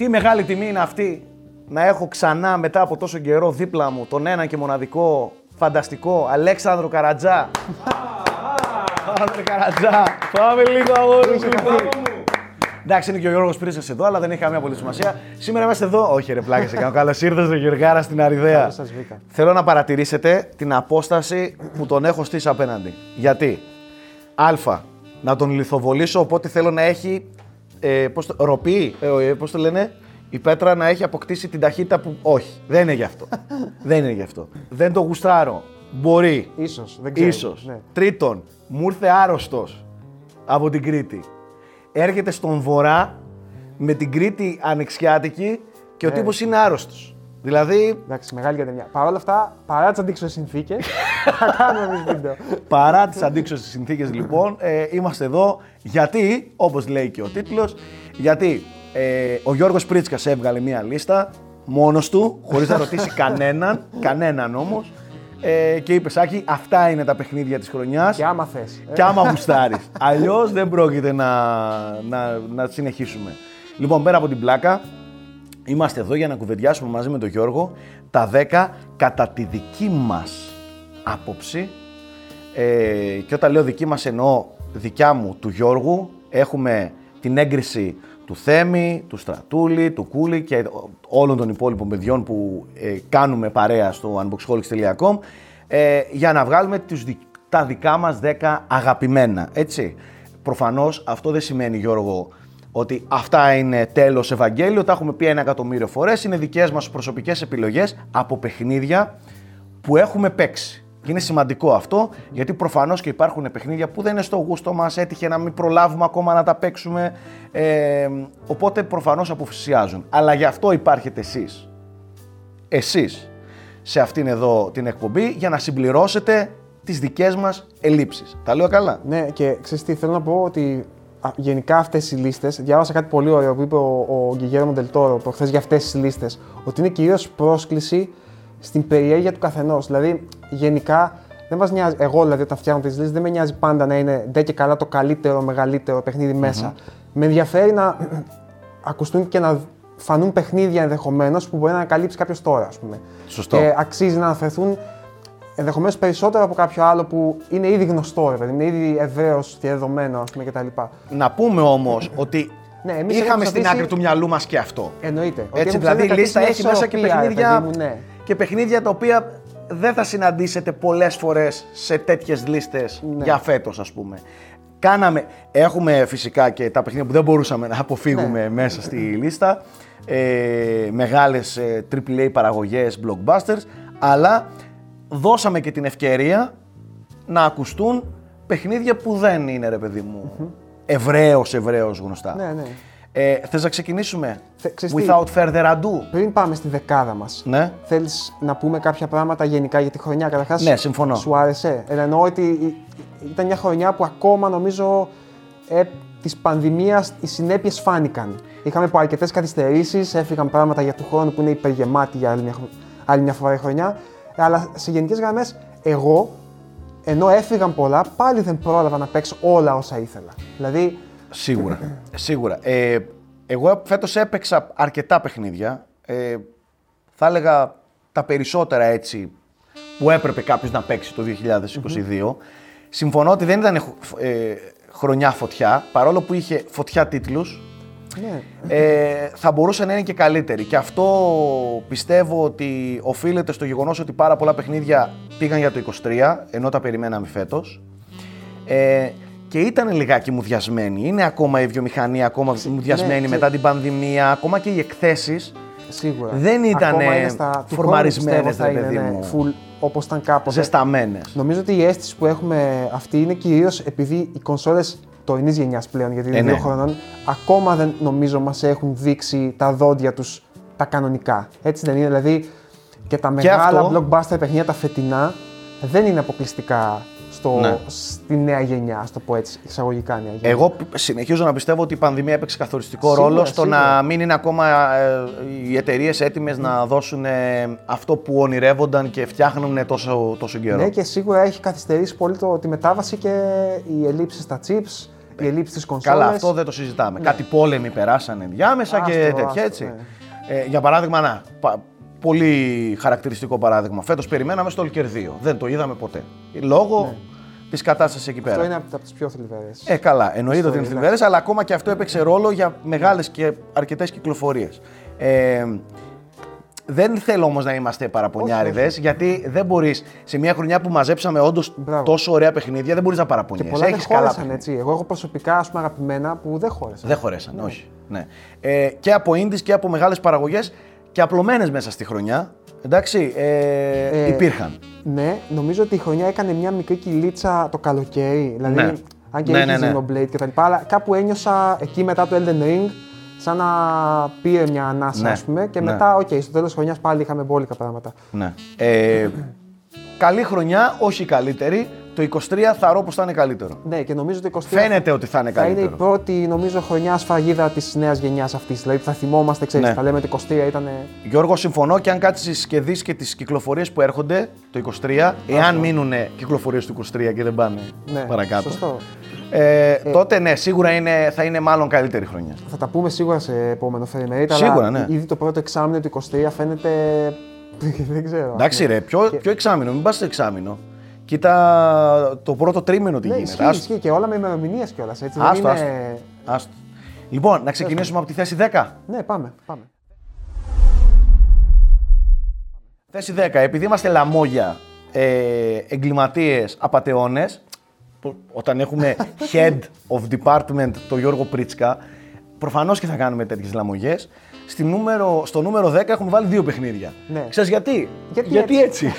Τι μεγάλη τιμή είναι αυτή να έχω ξανά μετά από τόσο καιρό δίπλα μου τον ένα και μοναδικό φανταστικό Αλέξανδρο Καρατζά. Πάμε Καρατζά. Πάμε λίγο αγόρι μου. Εντάξει, είναι και ο Γιώργος Πρίσας εδώ, αλλά δεν έχει καμία πολύ σημασία. Σήμερα είμαστε εδώ. Όχι, ρε πλάκα, σε κάνω. Καλώς ήρθες, ο Γεωργάρα στην Αριδαία. Καλώς σας βρήκα. Θέλω να παρατηρήσετε την απόσταση που τον έχω στήσει απέναντι. Γιατί, Α, να τον λιθοβολήσω, οπότε θέλω να έχει. Ε, πώς το, ροπή, ε, ε, πώς το λένε, η πέτρα να έχει αποκτήσει την ταχύτητα που. Όχι, δεν είναι γι' αυτό. δεν είναι γι' αυτό. Δεν το γουστάρω. Μπορεί. Ίσως, δεν ξέρω. Ίσως. Ναι. Τρίτον, μου ήρθε άρρωστος από την Κρήτη. Έρχεται στον Βορρά με την Κρήτη ανοιξιάτικη και ο Ναι. τύπος είναι άρρωστος. Δηλαδή, Εντάξει, μεγάλη κατεμιά. Παρ' όλα αυτά, παρά τις αντίξωες συνθήκες, θα κάνουμε εμείς βίντεο. παρά τις αντίξωες συνθήκες λοιπόν, ε, είμαστε εδώ γιατί, όπως λέει και ο τίτλος, γιατί ε, ο Γιώργος Πρίτσκας έβγαλε μία λίστα μόνος του, χωρίς να ρωτήσει κανέναν, κανέναν όμως, ε, και είπε Σάκη, αυτά είναι τα παιχνίδια της χρονιάς. Και άμα θες. Και άμα γουστάρεις. Αλλιώς δεν πρόκειται να, να, να συνεχίσουμε. Λοιπόν, πέρα από την πλάκα, είμαστε εδώ για να κουβεντιάσουμε μαζί με τον Γιώργο τα 10 κατά τη δική μας άποψη. Ε, και όταν λέω δική μας εννοώ δικιά μου του Γιώργου, έχουμε την έγκριση του Θέμη, του Στρατούλη, του Κούλη και όλων των υπόλοιπων παιδιών που ε, κάνουμε παρέα στο unboxholics.com ε, για να βγάλουμε τους, δι- τα δικά μας 10 αγαπημένα, έτσι. Προφανώς αυτό δεν σημαίνει Γιώργο ότι αυτά είναι τέλος Ευαγγέλιο, τα έχουμε πει ένα εκατομμύριο φορές, είναι δικές μας προσωπικές επιλογές από παιχνίδια που έχουμε παίξει. Και είναι σημαντικό αυτό, γιατί προφανώς και υπάρχουν παιχνίδια που δεν είναι στο γούστο μας, έτυχε να μην προλάβουμε ακόμα να τα παίξουμε. Ε, οπότε προφανώς αποφυσιάζουν. Αλλά γι' αυτό υπάρχετε εσείς. Εσείς σε αυτήν εδώ την εκπομπή για να συμπληρώσετε τις δικές μας ελλείψεις. Τα λέω καλά; Ναι, και ξέρεις τι, θέλω να πω ότι α, γενικά αυτές οι λίστες. Διάβασα κάτι πολύ ωραίο που είπε ο, ο Γκυγέρο Ντελτόρο προχθές για αυτές τις λίστες. Ότι είναι κυρίως πρόσκληση στην περιέργεια του καθενός. Δηλαδή, γενικά δεν μας νοιάζει. Εγώ δηλαδή, όταν φτιάχνω τις λίστες, δεν με νοιάζει πάντα να είναι ντε και καλά το καλύτερο, μεγαλύτερο παιχνίδι μέσα. Με ενδιαφέρει να ακουστούν και να φανούν παιχνίδια ενδεχομένως που μπορεί να ανακαλύψει κάποιος τώρα, ας πούμε. Σωστό. Και αξίζει να αναφερθούν ενδεχομένως περισσότερο από κάποιο άλλο που είναι ήδη γνωστό, ρε παιδί, είναι ήδη ευρέως διαδεδομένο ας πούμε, κτλ. Να πούμε όμως ότι Ναι, εμείς είχαμε έχουμε στην προσπαθήσει- άκρη του μυαλού μας και αυτό. Εννοείται. Ότι Έτσι, έχουμε δηλαδή η ψάξει να λίστα κρατήσει έχει μια μέσα και ισορροπία, ρε παιχνίδια, παιδί μου, ναι. και παιχνίδια τα οποία δεν θα συναντήσετε πολλές φορές σε τέτοιες λίστες Ναι. για φέτος ας πούμε. Κάναμε, έχουμε φυσικά και τα παιχνίδια που δεν μπορούσαμε να αποφύγουμε Ναι. μέσα στη λίστα, ε, μεγάλες ε, AAA παραγωγές, blockbusters, αλλά δώσαμε και την ευκαιρία να ακουστούν παιχνίδια που δεν είναι ρε παιδί μου ευρέως ευρέως γνωστά. Ναι, ναι. Ε, θες να ξεκινήσουμε; Θε- ξέρεις τι; without further ado. Πριν πάμε στη δεκάδα μας, Ναι. θέλεις να πούμε κάποια πράγματα γενικά για τη χρονιά. Καταρχάς, Ναι, συμφωνώ. Σου άρεσε; Ε, εννοώ ότι η- η- ήταν μια χρονιά που ακόμα νομίζω ε, της πανδημίας οι συνέπειες φάνηκαν. Είχαμε από αρκετές καθυστερήσεις, έφυγαν πράγματα για του χρόνου που είναι υπεργεμάτη για άλλη μια, χρο- άλλη μια φορά η χρονιά. Ε, Αλλά σε γενικές γραμμές, εγώ ενώ έφυγαν πολλά, πάλι δεν πρόλαβα να παίξω όλα όσα ήθελα. Δηλαδή, Σίγουρα. Σίγουρα. Ε, εγώ φέτος έπαιξα αρκετά παιχνίδια. Ε, θα έλεγα τα περισσότερα έτσι που έπρεπε κάποιος να παίξει το 2022. Συμφωνώ ότι δεν ήταν ε, χρονιά φωτιά, παρόλο που είχε φωτιά τίτλους. Ναι, ε, θα μπορούσε να είναι και καλύτερη. Και αυτό πιστεύω ότι οφείλεται στο γεγονός ότι πάρα πολλά παιχνίδια πήγαν για το 23, ενώ τα περιμέναμε φέτος. Ε, και ήταν λιγάκι μουδιασμένη. Είναι ακόμα η βιομηχανία ακόμα μουδιασμένη ναι, μετά την πανδημία, ακόμα και οι εκθέσεις σίγουρα. Δεν ήτανε Ακόμα είναι στα- του φορμαρισμένες, χρόνου, πιστεύω, ρε θα παιδί είναι, μου. ναι, full όπως ήταν κάποτε. ζεσταμένες. Νομίζω ότι η αίσθηση που έχουμε αυτή είναι κυρίως επειδή οι κονσόλες τωρινή γενιάς πλέον, γιατί είναι Ε, δύο ναι. χρονών, ακόμα δεν νομίζω μας έχουν δείξει τα δόντια τους τα κανονικά. Έτσι δεν είναι. Δηλαδή και τα μεγάλα αυτό- blockbuster παιχνίδια τα φετινά δεν είναι αποκλειστικά στο, Ναι. στη νέα γενιά, ας το πω έτσι, εισαγωγικά νέα γενιά. Εγώ π- συνεχίζω να πιστεύω ότι η πανδημία έπαιξε καθοριστικό Σίγουρα, ρόλο στο σίγουρα. να μην είναι ακόμα ε, οι εταιρείες έτοιμες να δώσουν ε, αυτό που ονειρεύονταν και φτιάχνουν τόσο, τόσο καιρό. Ναι, και σίγουρα έχει καθυστερήσει πολύ το, τη μετάβαση και οι ελλείψεις στα chips, η ελλείψη της κονσόλας. Καλά, αυτό δεν το συζητάμε. Κάτι πόλεμοι περάσανε ενδιάμεσα και Άστο, τέτοια άστο, έτσι. ναι. Ε, για παράδειγμα, να, πα- πολύ χαρακτηριστικό παράδειγμα. Φέτος περιμέναμε στο Olker 2. Δεν το είδαμε ποτέ. Λόγω της κατάστασης εκεί πέρα. Αυτό είναι από τις πιο θλιβερές. Ε, καλά, εννοείται ότι είναι Ιστορία, θλιβερές, αλλά ακόμα και αυτό έπαιξε ρόλο για μεγάλες και αρκετές κυκλοφορίες. Ε, δεν θέλω όμως να είμαστε παραπονιάριδες, γιατί δεν μπορείς σε μια χρονιά που μαζέψαμε όντως Μπράβο. τόσο ωραία παιχνίδια, δεν μπορείς να Και παραπονιέσαι. πολλά δεν Έχεις καλά χώρεσαν παιχνίδια. έτσι. Εγώ έχω προσωπικά ας πούμε, αγαπημένα που δεν χώρεσαν. Δεν χωρέσαν, όχι. Ναι. Ε, και από indies και από μεγάλες παραγωγές και απλωμένες μέσα στη χρονιά. Εντάξει, ε, Ε, υπήρχαν. Ναι, νομίζω ότι η χρονιά έκανε μια μικρή κοιλίτσα το καλοκαίρι. Δηλαδή, Ναι. αν και Ναι, είχε ναι, ναι. Xenoblade και τα λοιπά, αλλά κάπου ένιωσα εκεί μετά το Elden Ring σαν να πήρε μια ανάσα, Ναι, ας πούμε, και ναι. μετά, οκ, στο τέλος της χρονιάς πάλι είχαμε μπόλικα πράγματα. Ναι. Ε, καλή χρονιά, όχι η καλύτερη. Το 23 θα πως θα είναι καλύτερο. Ναι, και νομίζω ότι το 23 Φαίνεται ότι θα είναι θα είναι η καλύτερο. πρώτη, νομίζω, χρονιά σφαγίδα της νέας γενιάς αυτής. Δηλαδή, θα θυμόμαστε, ξέρεις, Ναι. θα λέμε ότι το 23 ήταν... Γιώργο, συμφωνώ και αν κάτσεις και δει και τις κυκλοφορίες που έρχονται το 23, εάν μείνουν κυκλοφορίες του 23 και δεν πάνε Ναι, παρακάτω. σωστό. Ε, τότε ναι, σίγουρα είναι, θα είναι μάλλον καλύτερη χρονιά. Θα τα πούμε σίγουρα σε επόμενο Frame Rate, Σίγουρα, αλλά ναι. ήδη το πρώτο εξάμεινο του 23 φαίνεται... δεν ξέρω. Εντάξει, ρε, ποιο, Και- ποιο εξάμεινο, μην πας στο εξάμεινο. Κοίτα το πρώτο τρίμηνο τι Ναι, γίνεται. ισχύει, Άστο. ισχύει και όλα με ημερομηνίες κιόλας. Έτσι. δεν Άστο, είναι... Άστο. Λοιπόν, να ξεκινήσουμε από τη θέση 10. Ναι, πάμε. πάμε. Θέση 10. Επειδή είμαστε λαμόγια, ε, εγκληματίες, απαταιώνες, όταν έχουμε head of department το Γιώργο Πρίτσκα, προφανώς και θα κάνουμε τέτοιες λαμογές. Στη νούμερο, στο νούμερο 10 έχουμε βάλει δύο παιχνίδια. Ναι. Ξέρεις γιατί; Γιατί έτσι;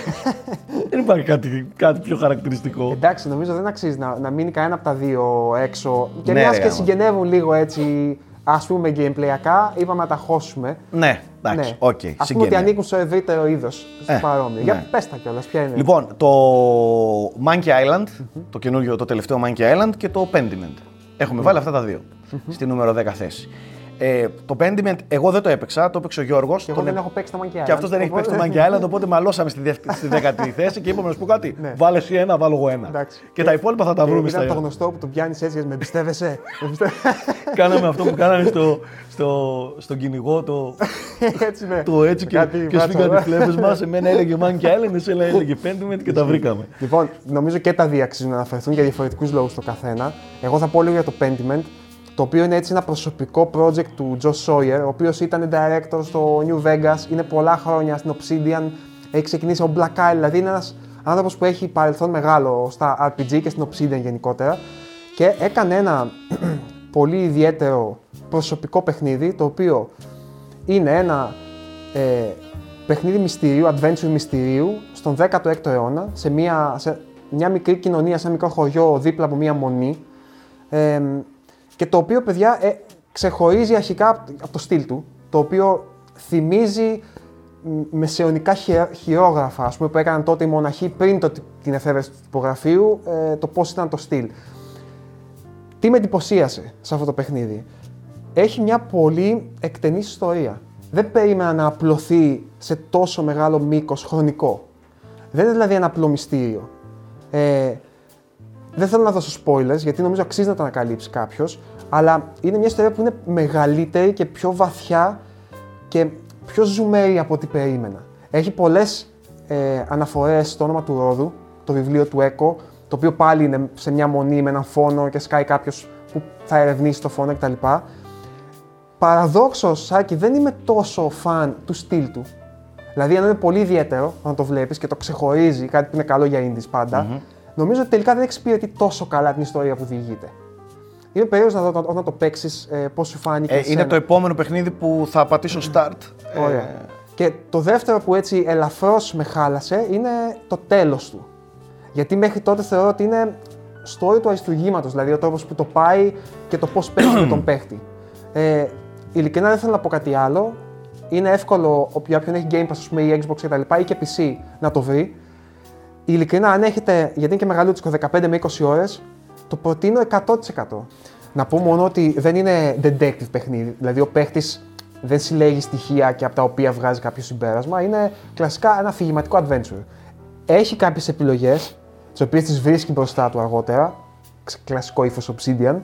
Δεν υπάρχει κάτι, κάτι πιο χαρακτηριστικό. Εντάξει, νομίζω δεν αξίζει να, να μείνει κανένα από τα δύο έξω. Και Ναι, ρε, και μιας και, γάμο. συγγενεύουν λίγο έτσι, ας πούμε, gameplayακά, είπαμε να τα χώσουμε. Ναι, εντάξει, οκ. Ας πούμε ότι συγγενεία. ανήκουν στο ευρύτερο είδος. Στο Ε, παρόμοιο. ναι. Για πες τα κιόλας, ποια είναι. Λοιπόν, το Monkey Island, το καινούριο, το τελευταίο Monkey Island και το Pentiment. Έχουμε βάλει αυτά τα δύο στη νούμερο 10 θέση. Ε, το Pentiment, εγώ δεν το έπαιξα, το έπαιξε ο Γιώργος. Και εγώ δεν έχω παίξει τα Monkey Island. Και αυτός δεν έχει παίξει το οπότε- Monkey Island, οπότε μαλώσαμε στη, δεύτερη- στη δέκατη θέση και είπαμε να σου πω κάτι. Ναι. Βάλε εσύ ένα, βάλω εγώ ένα. Εντάξει. Και τα υπόλοιπα θα τα βρούμε Ήταν το στα γνωστό που το πιάνει έτσι, γιατί με εμπιστεύεσαι; Με εμπιστεύεσαι. Κάναμε αυτό που κάνανε στο, στο, στον κυνηγό, το, έτσι, ναι. το έτσι και, Κάτι και μπάτσα, σφίγγανε ναι. τις φλέβες μας. Εμένα έλεγε Monkey Island, εσένα έλεγε Pentiment και τα βρήκαμε. Λοιπόν, νομίζω και τα δύο αξίζουν να αναφερθούν για διαφορετικούς λόγους το καθένα. Εγώ θα πω λίγο για το Pentiment, το οποίο είναι έτσι ένα προσωπικό project του Joe Sawyer, ο οποίος ήταν director στο New Vegas, είναι πολλά χρόνια στην Obsidian, έχει ξεκινήσει ο Black Isle, δηλαδή είναι ένας άνθρωπος που έχει παρελθόν μεγάλο στα RPG και στην Obsidian γενικότερα. Και έκανε ένα πολύ ιδιαίτερο προσωπικό παιχνίδι, το οποίο είναι ένα ε, παιχνίδι μυστηρίου, adventure μυστηρίου, στον 16ο αιώνα, σε μια, σε μια μικρή κοινωνία, σε ένα μικρό χωριό δίπλα από μια μονή. Ε, και το οποίο, παιδιά, ε, ξεχωρίζει αρχικά από από το στυλ του, το οποίο θυμίζει μ, μεσαιωνικά χει- χειρόγραφα, ας πούμε, που έκαναν τότε οι μοναχοί πριν το, την εφεύρεση του τυπογραφείου, ε, το πώς ήταν το στυλ. Τι με εντυπωσίασε σε αυτό το παιχνίδι; Έχει μια πολύ εκτενή ιστορία. Δεν περίμενα να απλωθεί σε τόσο μεγάλο μήκος χρονικό. Δεν είναι δηλαδή ένα απλό μυστήριο. Ε, δεν θέλω να δώσω spoilers, γιατί νομίζω αξίζει να το ανακαλύψει κάποιος, αλλά είναι μια ιστορία που είναι μεγαλύτερη και πιο βαθιά και πιο ζουμερή από ό,τι περίμενα. Έχει πολλές ε, αναφορές στο όνομα του Ρόδου, το βιβλίο του Έκο, το οποίο πάλι είναι σε μια μονή με έναν φόνο και σκάει κάποιος που θα ερευνήσει το φόνο κτλ. Παραδόξως, Σάκη, δεν είμαι τόσο φαν του στυλ του. Δηλαδή, ενώ είναι πολύ ιδιαίτερο όταν το βλέπεις και το ξεχωρίζει, κάτι που είναι καλό για indies παντα νομίζω ότι τελικά δεν εξυπηρετεί τόσο καλά την ιστορία που διηγείται. Είμαι περίεργος να δω όταν- όταν το παίξεις ε, πώς σου φάνηκε. Ε, είναι εσένα. το επόμενο παιχνίδι που θα πατήσω start. Ωραία. Ε, Και το δεύτερο που έτσι ελαφρώς με χάλασε είναι το τέλος του. Γιατί μέχρι τότε θεωρώ ότι είναι story του αριστουργήματος, δηλαδή ο τρόπος που το πάει και το πώς παίζει με τον παίχτη. Ε, ειλικρινά δεν θέλω να πω κάτι άλλο. Είναι εύκολο για όποιον έχει Game Pass, ας πούμε, ή Xbox κτλ. ή και PC να το βρει. Ειλικρινά, αν έχετε, γιατί είναι και μεγαλούτσικο 15 με 20 ώρες, το προτείνω 100%. Να πω μόνο ότι δεν είναι detective παιχνίδι. Δηλαδή, ο παίχτης δεν συλλέγει στοιχεία και από τα οποία βγάζει κάποιο συμπέρασμα. Είναι κλασικά ένα αφηγηματικό adventure. Έχει κάποιες επιλογές, τις οποίες τις βρίσκει μπροστά του αργότερα. ξε- Κλασικό ύφος Obsidian.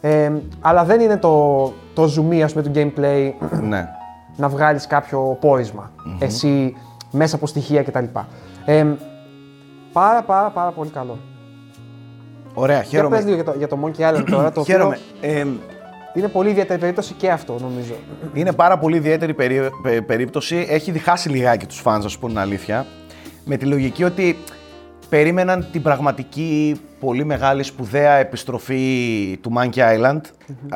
Ε, αλλά δεν είναι το, το zoom ας πούμε, του gameplay ναι. να βγάλεις κάποιο πόρισμα. Εσύ μέσα από στοιχεία κτλ. Ε, πάρα πάρα πάρα πολύ καλό. Ωραία, Για χαίρομαι. πες λίγο για το, για το Monkey Island τώρα, το οποίο Χαίρομαι. Ε, είναι πολύ ιδιαίτερη περίπτωση και αυτό νομίζω. Είναι πάρα πολύ ιδιαίτερη περί- πε- περίπτωση. Έχει διχάσει λιγάκι τους φανς, να σου πω την αλήθεια. Με τη λογική ότι περίμεναν την πραγματική, πολύ μεγάλη, σπουδαία επιστροφή του Monkey Island.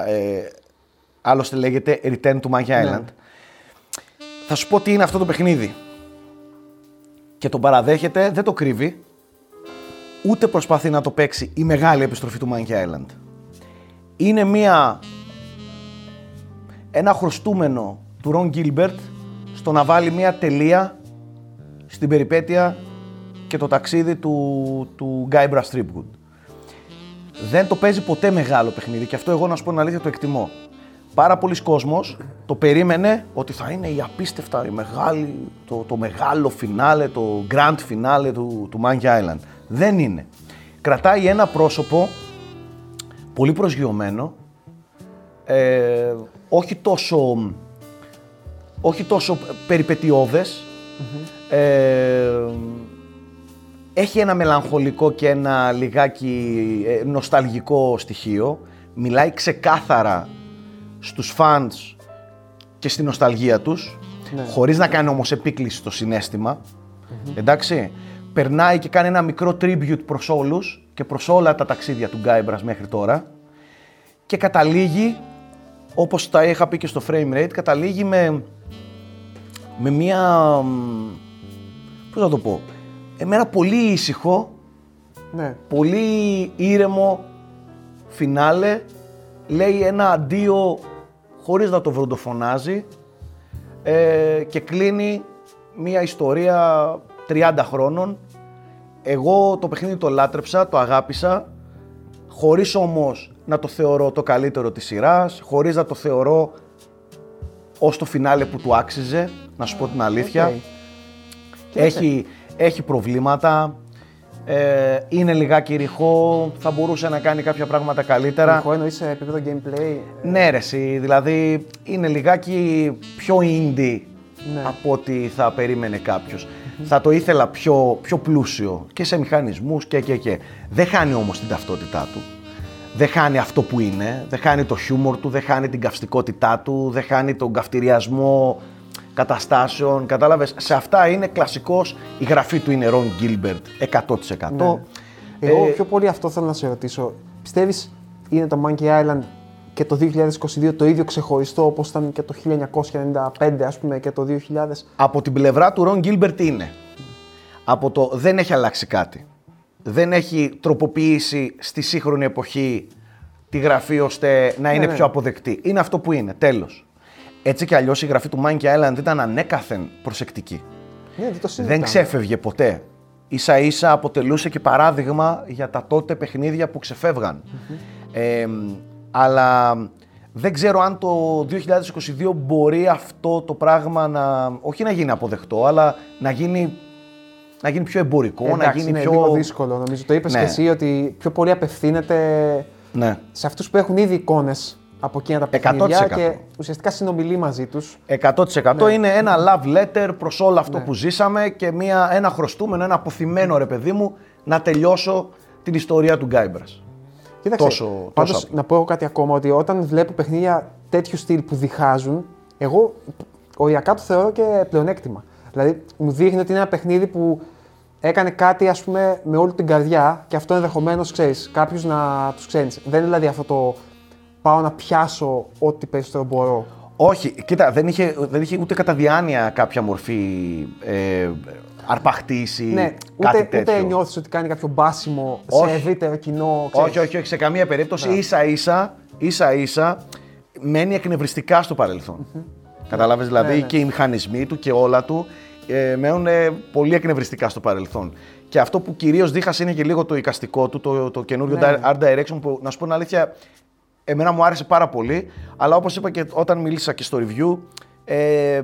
Ε, άλλωστε λέγεται Return to Monkey Island. Θα σου πω τι είναι αυτό το παιχνίδι. Και τον παραδέχεται, δεν το κρύβει. Ούτε προσπαθεί να το παίξει η μεγάλη επιστροφή του Monkey Island. Είναι μία ένα χρωστούμενο του Ρον Γκίλμπερτ στο να βάλει μια τελεία στην περιπέτεια και το ταξίδι του, του Guybrush Threepwood. Δεν το παίζει ποτέ μεγάλο παιχνίδι και αυτό εγώ να σου πω την αλήθεια το εκτιμώ. Πάρα πολλοί κόσμος το περίμενε ότι θα είναι η απίστευτα, η μεγάλη, το, το μεγάλο φινάλε, το grand finale του, του Monkey Island. Δεν είναι. Κρατάει ένα πρόσωπο πολύ προσγειωμένο, ε, όχι τόσο όχι τόσο περιπετειώδες. Ε, έχει ένα μελαγχολικό και ένα λιγάκι ε, νοσταλγικό στοιχείο. Μιλάει ξεκάθαρα στους φανς και στη νοσταλγία τους, χωρίς να κάνει όμως επίκληση στο συναισθημα Εντάξει. Περνάει και κάνει ένα μικρό tribute προς όλους και προς όλα τα ταξίδια του Guybrush μέχρι τώρα και καταλήγει, όπως τα είχα πει και στο frame rate, καταλήγει με, με μια, μ, πώς να το πω, ε, με ένα πολύ ήσυχο, Ναι. πολύ ήρεμο φινάλε, λέει ένα αντίο χωρίς να το βροντοφωνάζει ε, και κλείνει μια ιστορία 30 χρόνων. Εγώ το παιχνίδι το λάτρεψα, το αγάπησα, χωρίς όμως να το θεωρώ το καλύτερο της σειράς, χωρίς να το θεωρώ ως το φινάλε που του άξιζε, να σου πω την αλήθεια. Οκ. Κοίταξε. Έχει, έχει προβλήματα, ε, είναι λιγάκι ρηχό, θα μπορούσε να κάνει κάποια πράγματα καλύτερα. Έχω εννοείς σε επίπεδο gameplay. Ναι ρε εσύ, δηλαδή είναι λιγάκι πιο indie Ναι. από ό,τι θα περίμενε κάποιος. Θα το ήθελα πιο, πιο πλούσιο και σε μηχανισμούς και και και. Δεν χάνει όμως την ταυτότητά του. Δεν χάνει αυτό που είναι, δεν χάνει το χιούμορ του, δεν χάνει την καυστικότητά του, δεν χάνει τον καυτηριασμό καταστάσεων, κατάλαβες. Σε αυτά είναι κλασικός, η γραφή του είναι Ron Gilbert 100%. Ναι. Εγώ Ε, πιο πολύ αυτό θέλω να σε ρωτήσω. Πιστεύεις είναι το Monkey Island και το 2022 το ίδιο ξεχωριστό όπως ήταν και το 1995 ας πούμε και το 2000. Από την πλευρά του Ρον Γκίλμπερτ είναι. Από το δεν έχει αλλάξει κάτι. Δεν έχει τροποποιήσει στη σύγχρονη εποχή τη γραφή ώστε να είναι ναι. πιο αποδεκτή. Είναι αυτό που είναι, τέλος. Έτσι κι αλλιώς η γραφή του Monkey Island ήταν ανέκαθεν προσεκτική. Ναι, δεν το συζητάμε. Δεν ξέφευγε ποτέ. Ίσα ίσα αποτελούσε και παράδειγμα για τα τότε παιχνίδια που ξεφεύγαν. Ε, αλλά δεν ξέρω αν το 2022 μπορεί αυτό το πράγμα να, όχι να γίνει αποδεκτό, αλλά να γίνει, να γίνει πιο εμπορικό, να Εντάξει, γίνει είναι πιο... λίγο δύσκολο νομίζω. Το είπες Ναι. και εσύ ότι πιο πολύ απευθύνεται Ναι. σε αυτούς που έχουν ήδη εικόνες από εκείνα τα παιχνίδια 100%. και ουσιαστικά συνομιλεί μαζί τους. 100% είναι ένα love letter προς όλο αυτό που ζήσαμε και μια, ένα χρωστούμενο, ένα αποθυμένο ρε παιδί μου να τελειώσω την ιστορία του Γκάιμπρας. Κοίταξε, Τόσο- πάντως, τόσο απλό. να πω εγώ κάτι ακόμα, ότι όταν βλέπω παιχνίδια τέτοιου στυλ που διχάζουν, εγώ οριακά το θεωρώ και πλεονέκτημα. Δηλαδή, μου δείχνει ότι είναι ένα παιχνίδι που έκανε κάτι, ας πούμε, με όλη την καρδιά και αυτό ενδεχομένως ξέρεις, κάποιους να τους ξέρεις. Δεν είναι δηλαδή αυτό το πάω να πιάσω ό,τι περισσότερο μπορώ. Όχι, κοίτα, δεν είχε, δεν είχε ούτε κατά διάνοια κάποια μορφή ε, αρπαχτής ή Ναι, κάτι ούτε, τέτοιο. ούτε νιώθεις ότι κάνει κάποιο μπάσιμο Όχι. σε ευρύτερο κοινό. ξέρεις. όχι, όχι, όχι, σε καμία περίπτωση. Ίσα ίσα, ίσα ίσα, μένει εκνευριστικά στο παρελθόν. Κατάλαβες, δηλαδή Ναι, ναι. και οι μηχανισμοί του και όλα του ε, μένουν ε, πολύ εκνευριστικά στο παρελθόν. Και αυτό που κυρίως δίχασε είναι και λίγο το εικαστικό του, το, το καινούριο Ναι. Art Direction που, να σου πω την αλήθεια, εμένα μου άρεσε πάρα πολύ, αλλά όπως είπα και όταν μίλησα και στο review, ε,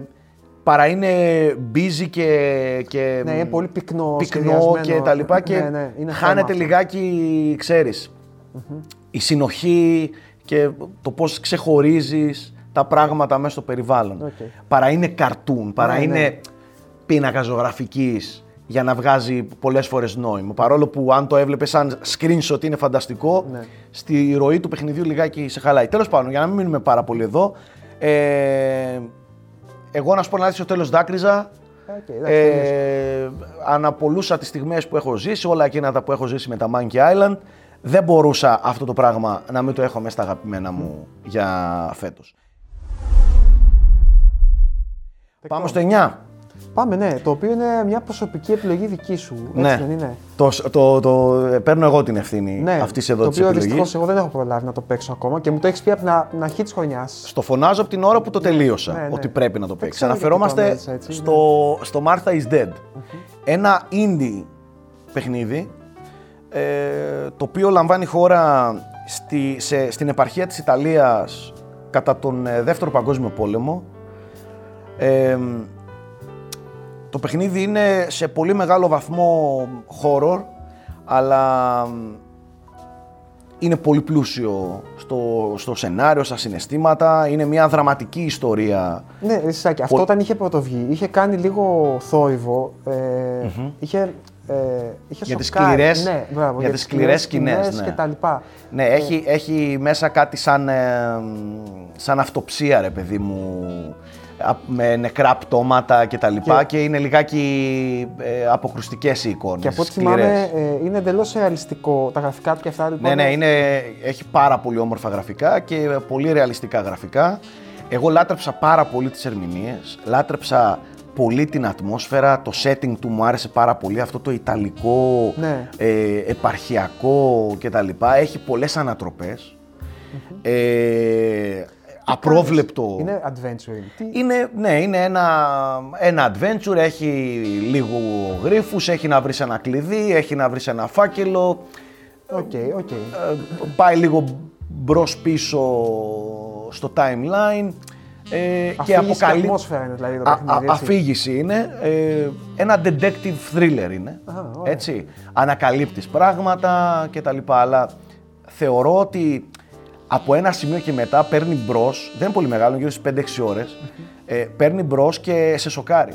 παρά είναι busy και, και Ναι, είναι πολύ πυκνό, πυκνό σχεδιασμένο. και τα λοιπά και Ναι, ναι, είναι θέμα χάνεται αυτό. λιγάκι, ξέρεις, η συνοχή και το πώς ξεχωρίζεις τα πράγματα μέσα στο περιβάλλον. Οκ. Παρά είναι καρτούν, παρά Ναι, είναι ναι. πίνακα ζωγραφικής για να βγάζει πολλές φορές νόημα. Παρόλο που αν το έβλεπες σαν screenshot είναι φανταστικό, Ναι. στη ροή του παιχνιδιού λιγάκι σε χαλάει. Τέλος πάντων, για να μην μείνουμε πάρα πολύ εδώ, ε, εγώ να σου πω να δεις στο τέλος δάκρυζα, Οκ, εντάξει, τελείωσε. ε, αναπολούσα τις στιγμές που έχω ζήσει, όλα εκείνα που έχω ζήσει με τα Monkey Island. Δεν μπορούσα αυτό το πράγμα να μην το έχω μέσα στα αγαπημένα μου για φέτος. Πάμε στο 9. Πάμε, ναι. Το οποίο είναι μια προσωπική επιλογή δική σου. Έτσι Ναι. δεν είναι; Το, το, το, ε, παίρνω εγώ την ευθύνη Ναι. αυτής εδώ το της οποίο επιλογής. δυστυχώς εγώ δεν έχω προλάβει να το παίξω ακόμα και μου το έχεις πει από την, α- την αρχή της χρονιάς. Στο φωνάζω από την ώρα που το τελείωσα ναι, ναι. ότι πρέπει να το Δεν παίξει. ξέρω γιατί Αναφερόμαστε το ανέλησα έτσι, ναι. στο, στο Martha is Dead. Ένα indie παιχνίδι ε, το οποίο λαμβάνει χώρα στη, σε, στην επαρχία της Ιταλίας κατά τον ε, Δεύτερο Παγκόσμιο Πόλεμο. Ε, το παιχνίδι είναι σε πολύ μεγάλο βαθμό horror, αλλά είναι πολύ πλούσιο στο, στο σενάριο, στα συναισθήματα. Είναι μια δραματική ιστορία. Ναι, Ρισάκη, αυτό όταν είχε πρωτοβγεί, είχε κάνει λίγο θόρυβο. Ε, Είχε. Ε, είχε Για τις σοκάρει. σκληρές- ναι, μπράβο, για τις σκληρές σκηνές, ναι. και τα λοιπά. Ναι, έχει, έχει μέσα κάτι σαν, ε, σαν αυτοψία, ρε παιδί μου, α- με νεκρά πτώματα και τα λοιπά και, Και- είναι λιγάκι ε, αποκρουστικές οι εικόνες, Και από ό,τι σκληρές. θυμάμαι, ε, είναι εντελώς ρεαλιστικό. Τα γραφικά του και αυτά λοιπόν. Ναι, ναι, είναι, έχει πάρα πολύ όμορφα γραφικά και πολύ ρεαλιστικά γραφικά. Εγώ λάτρεψα πάρα πολύ τις ερμηνείες, λάτρεψα πολύ την ατμόσφαιρα, το setting του μου άρεσε πάρα πολύ, αυτό το ιταλικό, Ναι. ε, επαρχιακό κτλ. Έχει πολλές ανατροπές. Ε, απρόβλεπτο. Είναι adventure. Τι... Είναι, ναι, είναι ένα, ένα adventure, έχει λίγο γρίφους, έχει να βρεις ένα κλειδί, έχει να βρεις ένα φάκελο, Οκ, οκ. ε, πάει λίγο μπρος πίσω στο timeline ε, και Αφήγηση αποκαλεί... ατμόσφαιρα είναι δηλαδή το Α- α- παιχνίδι. έτσι. αφήγηση είναι, ε, ένα detective thriller είναι, Α, ωραία. έτσι, ανακαλύπτεις πράγματα και τα λοιπά, αλλά θεωρώ ότι από ένα σημείο και μετά παίρνει μπρος, δεν είναι πολύ μεγάλο, γύρω στις 5-6 ώρες, ε, παίρνει μπρος και σε σοκάρει.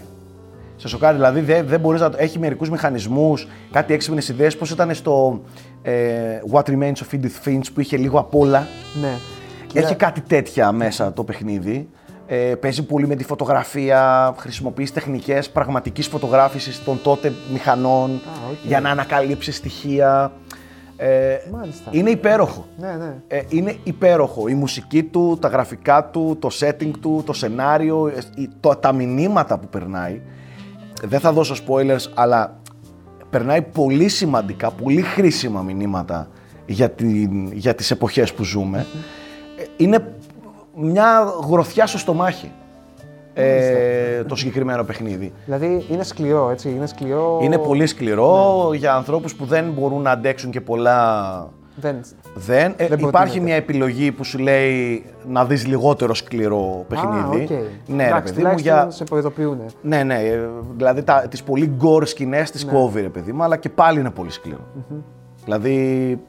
Σε σοκάρει, δηλαδή δεν, δεν μπορείς να το... Έχει μερικούς μηχανισμούς, κάτι έξυπνες ιδέες, πώς ήταν στο ε, What Remains of Edith Finch που είχε λίγο απ' όλα; Ναι. Έχει κάτι τέτοια μέσα το παιχνίδι. Ε, παίζει πολύ με τη φωτογραφία, χρησιμοποιείς τεχνικές πραγματικής φωτογράφησης των τότε μηχανών οκ. για να ανακαλύψεις στοιχεία. Ε, Μάλιστα. είναι υπέροχο. Ναι, ναι. Ε, είναι υπέροχο. Η μουσική του, τα γραφικά του, το setting του, το σενάριο, ε, η- το, τα μηνύματα που περνάει. Δεν θα δώσω spoilers, αλλά περνάει πολύ σημαντικά, πολύ χρήσιμα μηνύματα για, την, για τις εποχές που ζούμε. Ε, Είναι μια γροθιά στο στομάχι ε, το συγκεκριμένο παιχνίδι. Δηλαδή είναι σκληρό, έτσι. Είναι σκληρό. Είναι πολύ σκληρό για ανθρώπους που δεν μπορούν να αντέξουν και πολλά Δεν... δεν. Ε, Δεν υπάρχει προτείνεται. μια επιλογή που σου λέει να δεις λιγότερο σκληρό παιχνίδι. Α, οκ. Ναι, ρε Εντάξει, παιδί μου, τουλάχιστον για... σε προειδοποιούν. Ναι, ναι, ε, δηλαδή τα, τις πολύ gore σκηνές τις κόβει, ρε παιδί μου, αλλά και πάλι είναι πολύ σκληρό. Δηλαδή,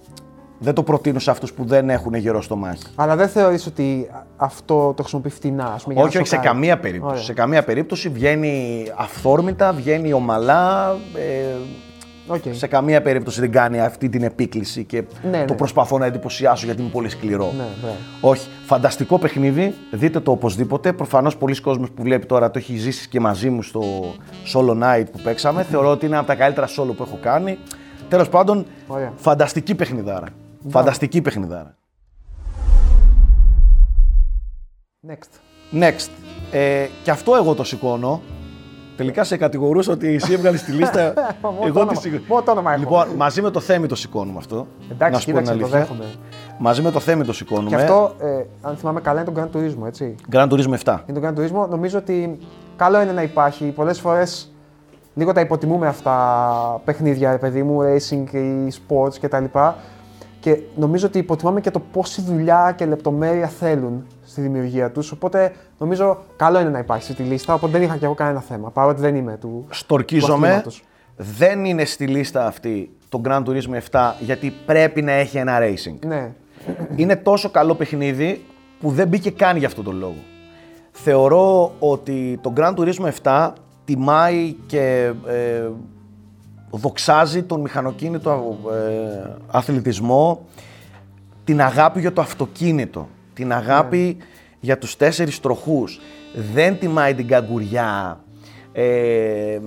δεν το προτείνω σε αυτούς που δεν έχουν γερό στομάχι. Αλλά δεν θεωρείς ότι αυτό το χρησιμοποιεί φτηνά, ας πούμε, για όχι, να όχι, σε σοκάρει; καμία περίπτωση. Ωραία. Σε καμία περίπτωση βγαίνει αυθόρμητα, βγαίνει ομαλά. Ε, Οκ. Σε καμία περίπτωση δεν κάνει αυτή την επίκληση και Ναι, το ναι. προσπαθώ να εντυπωσιάσω γιατί είναι πολύ σκληρό. Ναι, μπράβο. Όχι. Φανταστικό παιχνίδι. Δείτε το οπωσδήποτε. Προφανώς πολύς κόσμος που βλέπει τώρα το έχει ζήσει και μαζί μου στο Solo Night που παίξαμε. Θεωρώ ότι είναι από τα καλύτερα solo που έχω κάνει. Τέλος πάντων, Ωραία. φανταστική παιχνιδάρα. Φανταστική παιχνιδάρα. Next. Next. Ε, και αυτό εγώ το σηκώνω. Τελικά σε κατηγορούσα ότι εσύ έβγαλες τη λίστα. Μόνο το εγώ τη όνομα- σηκ- μόνο το όνομα έχω. Λοιπόν, μαζί με το Θέμη το σηκώνουμε αυτό. Εντάξει, να σου πω την κοίταξε, το αλήθεια. δέχομαι. Μαζί με το Θέμη το σηκώνουμε. Και αυτό, ε, αν θυμάμαι καλά, είναι το Gran Turismo, έτσι. Gran Turismo 7. Είναι το Gran Turismo. Νομίζω ότι καλό είναι να υπάρχει. Πολλές φορές λίγο τα υποτιμούμε αυτά παιχνίδια, ρε παιδί μου, racing ή sports κτλ. Και νομίζω ότι υποτιμάμε και το πόση δουλειά και λεπτομέρεια θέλουν στη δημιουργία τους. Οπότε νομίζω καλό είναι να υπάρχει στη λίστα. Οπότε δεν είχα και εγώ κανένα θέμα. Παρότι δεν είμαι του. Στορκίζομαι. του αθλήματος. Δεν είναι στη λίστα αυτή το Gran Turismo 7 γιατί πρέπει να έχει ένα racing. Ναι. είναι τόσο καλό παιχνίδι που δεν μπήκε καν για αυτόν τον λόγο. Θεωρώ ότι το Gran Turismo 7 τιμάει και ε, δοξάζει τον μηχανοκίνητο ε, αθλητισμό, την αγάπη για το αυτοκίνητο, την αγάπη για τους τέσσερις τροχούς. Δεν τιμάει την καγκουριά, ε,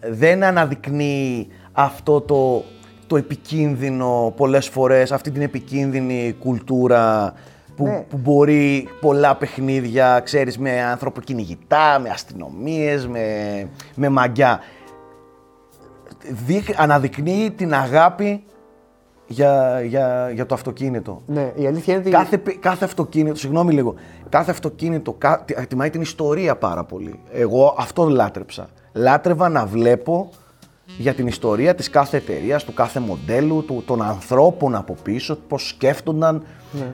δεν αναδεικνύει αυτό το, το επικίνδυνο πολλές φορές, αυτή την επικίνδυνη κουλτούρα που, Ναι. που μπορεί πολλά παιχνίδια, ξέρεις, με άνθρωπο κυνηγητά, με αστυνομίες, με, με μαγιά. Δείχ- αναδεικνύει την αγάπη για, για, για το αυτοκίνητο. Ναι, η αλήθεια είναι ότι. Κάθε, πι- κάθε αυτοκίνητο, συγγνώμη λίγο, κάθε αυτοκίνητο κα- τι- τιμάει την ιστορία πάρα πολύ. Εγώ αυτό λάτρεψα. Λάτρευα να βλέπω για την ιστορία της κάθε εταιρείας, του κάθε μοντέλου, του, των ανθρώπων από πίσω, πώς σκέφτονταν,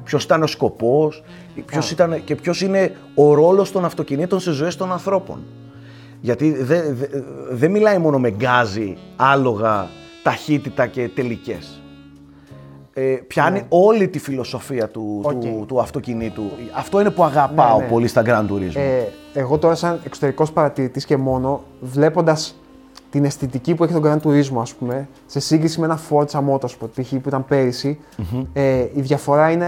ποιος ήταν ο σκοπός ποιος ήταν, και ποιος είναι ο ρόλος των αυτοκινήτων σε ζωές των ανθρώπων. Γιατί δεν δε, δεν μιλάει μόνο με γκάζι, άλογα, ταχύτητα και τελικές. Ε, πιάνει όλη τη φιλοσοφία του, Οκ. του, του αυτοκινήτου. Αυτό είναι που αγαπάω Ναι, ναι. πολύ στα Gran Turismo. Ε, εγώ τώρα, σαν εξωτερικός παρατηρητής και μόνο, βλέποντας την αισθητική που έχει τον Gran Turismo, ας πούμε, σε σύγκριση με ένα Forza Motorsport π.χ. που ήταν πέρυσι, ε, η διαφορά είναι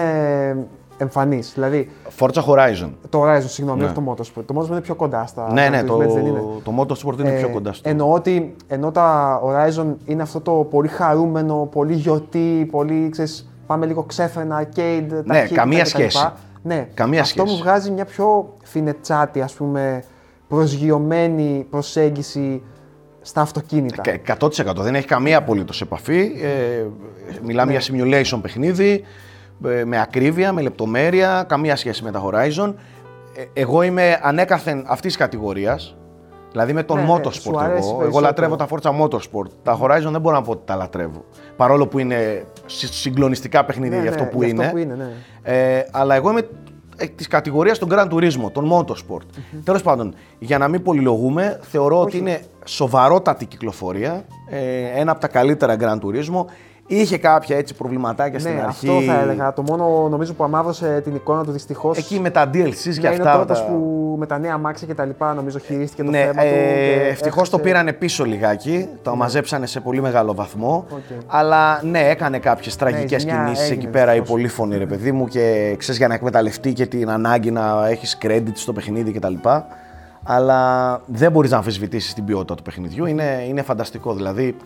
εμφανής. Δηλαδή, Forza Horizon. το Horizon, συγγνώμη, Ναι. όχι το Motorsport. Το Motorsport είναι πιο κοντά στα. ναι, Gran ναι, Turismo, το, έτσι δεν είναι; το Motorsport είναι Ε, πιο κοντά στο. Εννοώ ότι ενώ τα Horizon είναι αυτό το πολύ χαρούμενο, πολύ γιορτή, πολύ ξέρεις, πάμε λίγο ξέφρενα, arcade, ταχύτητα Ναι, καμία κτλ. σχέση. Ναι, Καμία αυτό σχέση. μου βγάζει μια πιο φινετσάτη, ας πούμε, προσγειωμένη προσέγγιση στα αυτοκίνητα. Κα- 100% δεν έχει καμία απολύτως επαφή. Ε, μιλάμε για simulation παιχνίδι, ε, με ακρίβεια, με λεπτομέρεια, καμία σχέση με τα Horizon. Ε, εγώ είμαι ανέκαθεν αυτής της κατηγορίας. Δηλαδή με τον Ναι, ναι, motorsport σου αρέσει εγώ. Εγώ περισσότερο. λατρεύω τα Forza Motorsport. Τα Horizon δεν μπορώ να πω ότι τα λατρεύω. Παρόλο που είναι συ- συγκλονιστικά παιχνίδια Ναι, για ναι, αυτό που για είναι. αυτό που είναι, ναι. Ε, αλλά εγώ είμαι της κατηγορίας των Gran Turismo, των Motorsport. Τέλος πάντων, για να μην πολυλογούμε, θεωρώ ότι είναι σοβαρότατη κυκλοφορία. Ε, ένα από τα καλύτερα Gran Turismo. Είχε κάποια έτσι προβληματάκια στην Ναι, αρχή. αυτό θα έλεγα. Το μόνο νομίζω που αμαύρωσε την εικόνα του δυστυχώς. Εκεί με τα DLCs και είναι ο αυτά. τρόπος τα- που με τα νέα αμάξια και τα λοιπά νομίζω χειρίστηκε το ναι, θέμα του. και ευτυχώς το έχασε- πήρανε πίσω λιγάκι. Το μαζέψανε σε πολύ μεγάλο βαθμό. Οκ. Αλλά ναι, έκανε κάποιες τραγικές η ζημιά κινήσεις εκεί έγινε, πέρα η δυστυχώς. πολύφωνη ρε παιδί μου και ξέρεις για να εκμεταλλευτεί και την ανάγκη να έχεις credit στο παιχνίδι κτλ. Αλλά δεν μπορείς να αμφισβητήσεις την ποιότητα του παιχνιδιού. Είναι, είναι φανταστικό. Δηλαδή,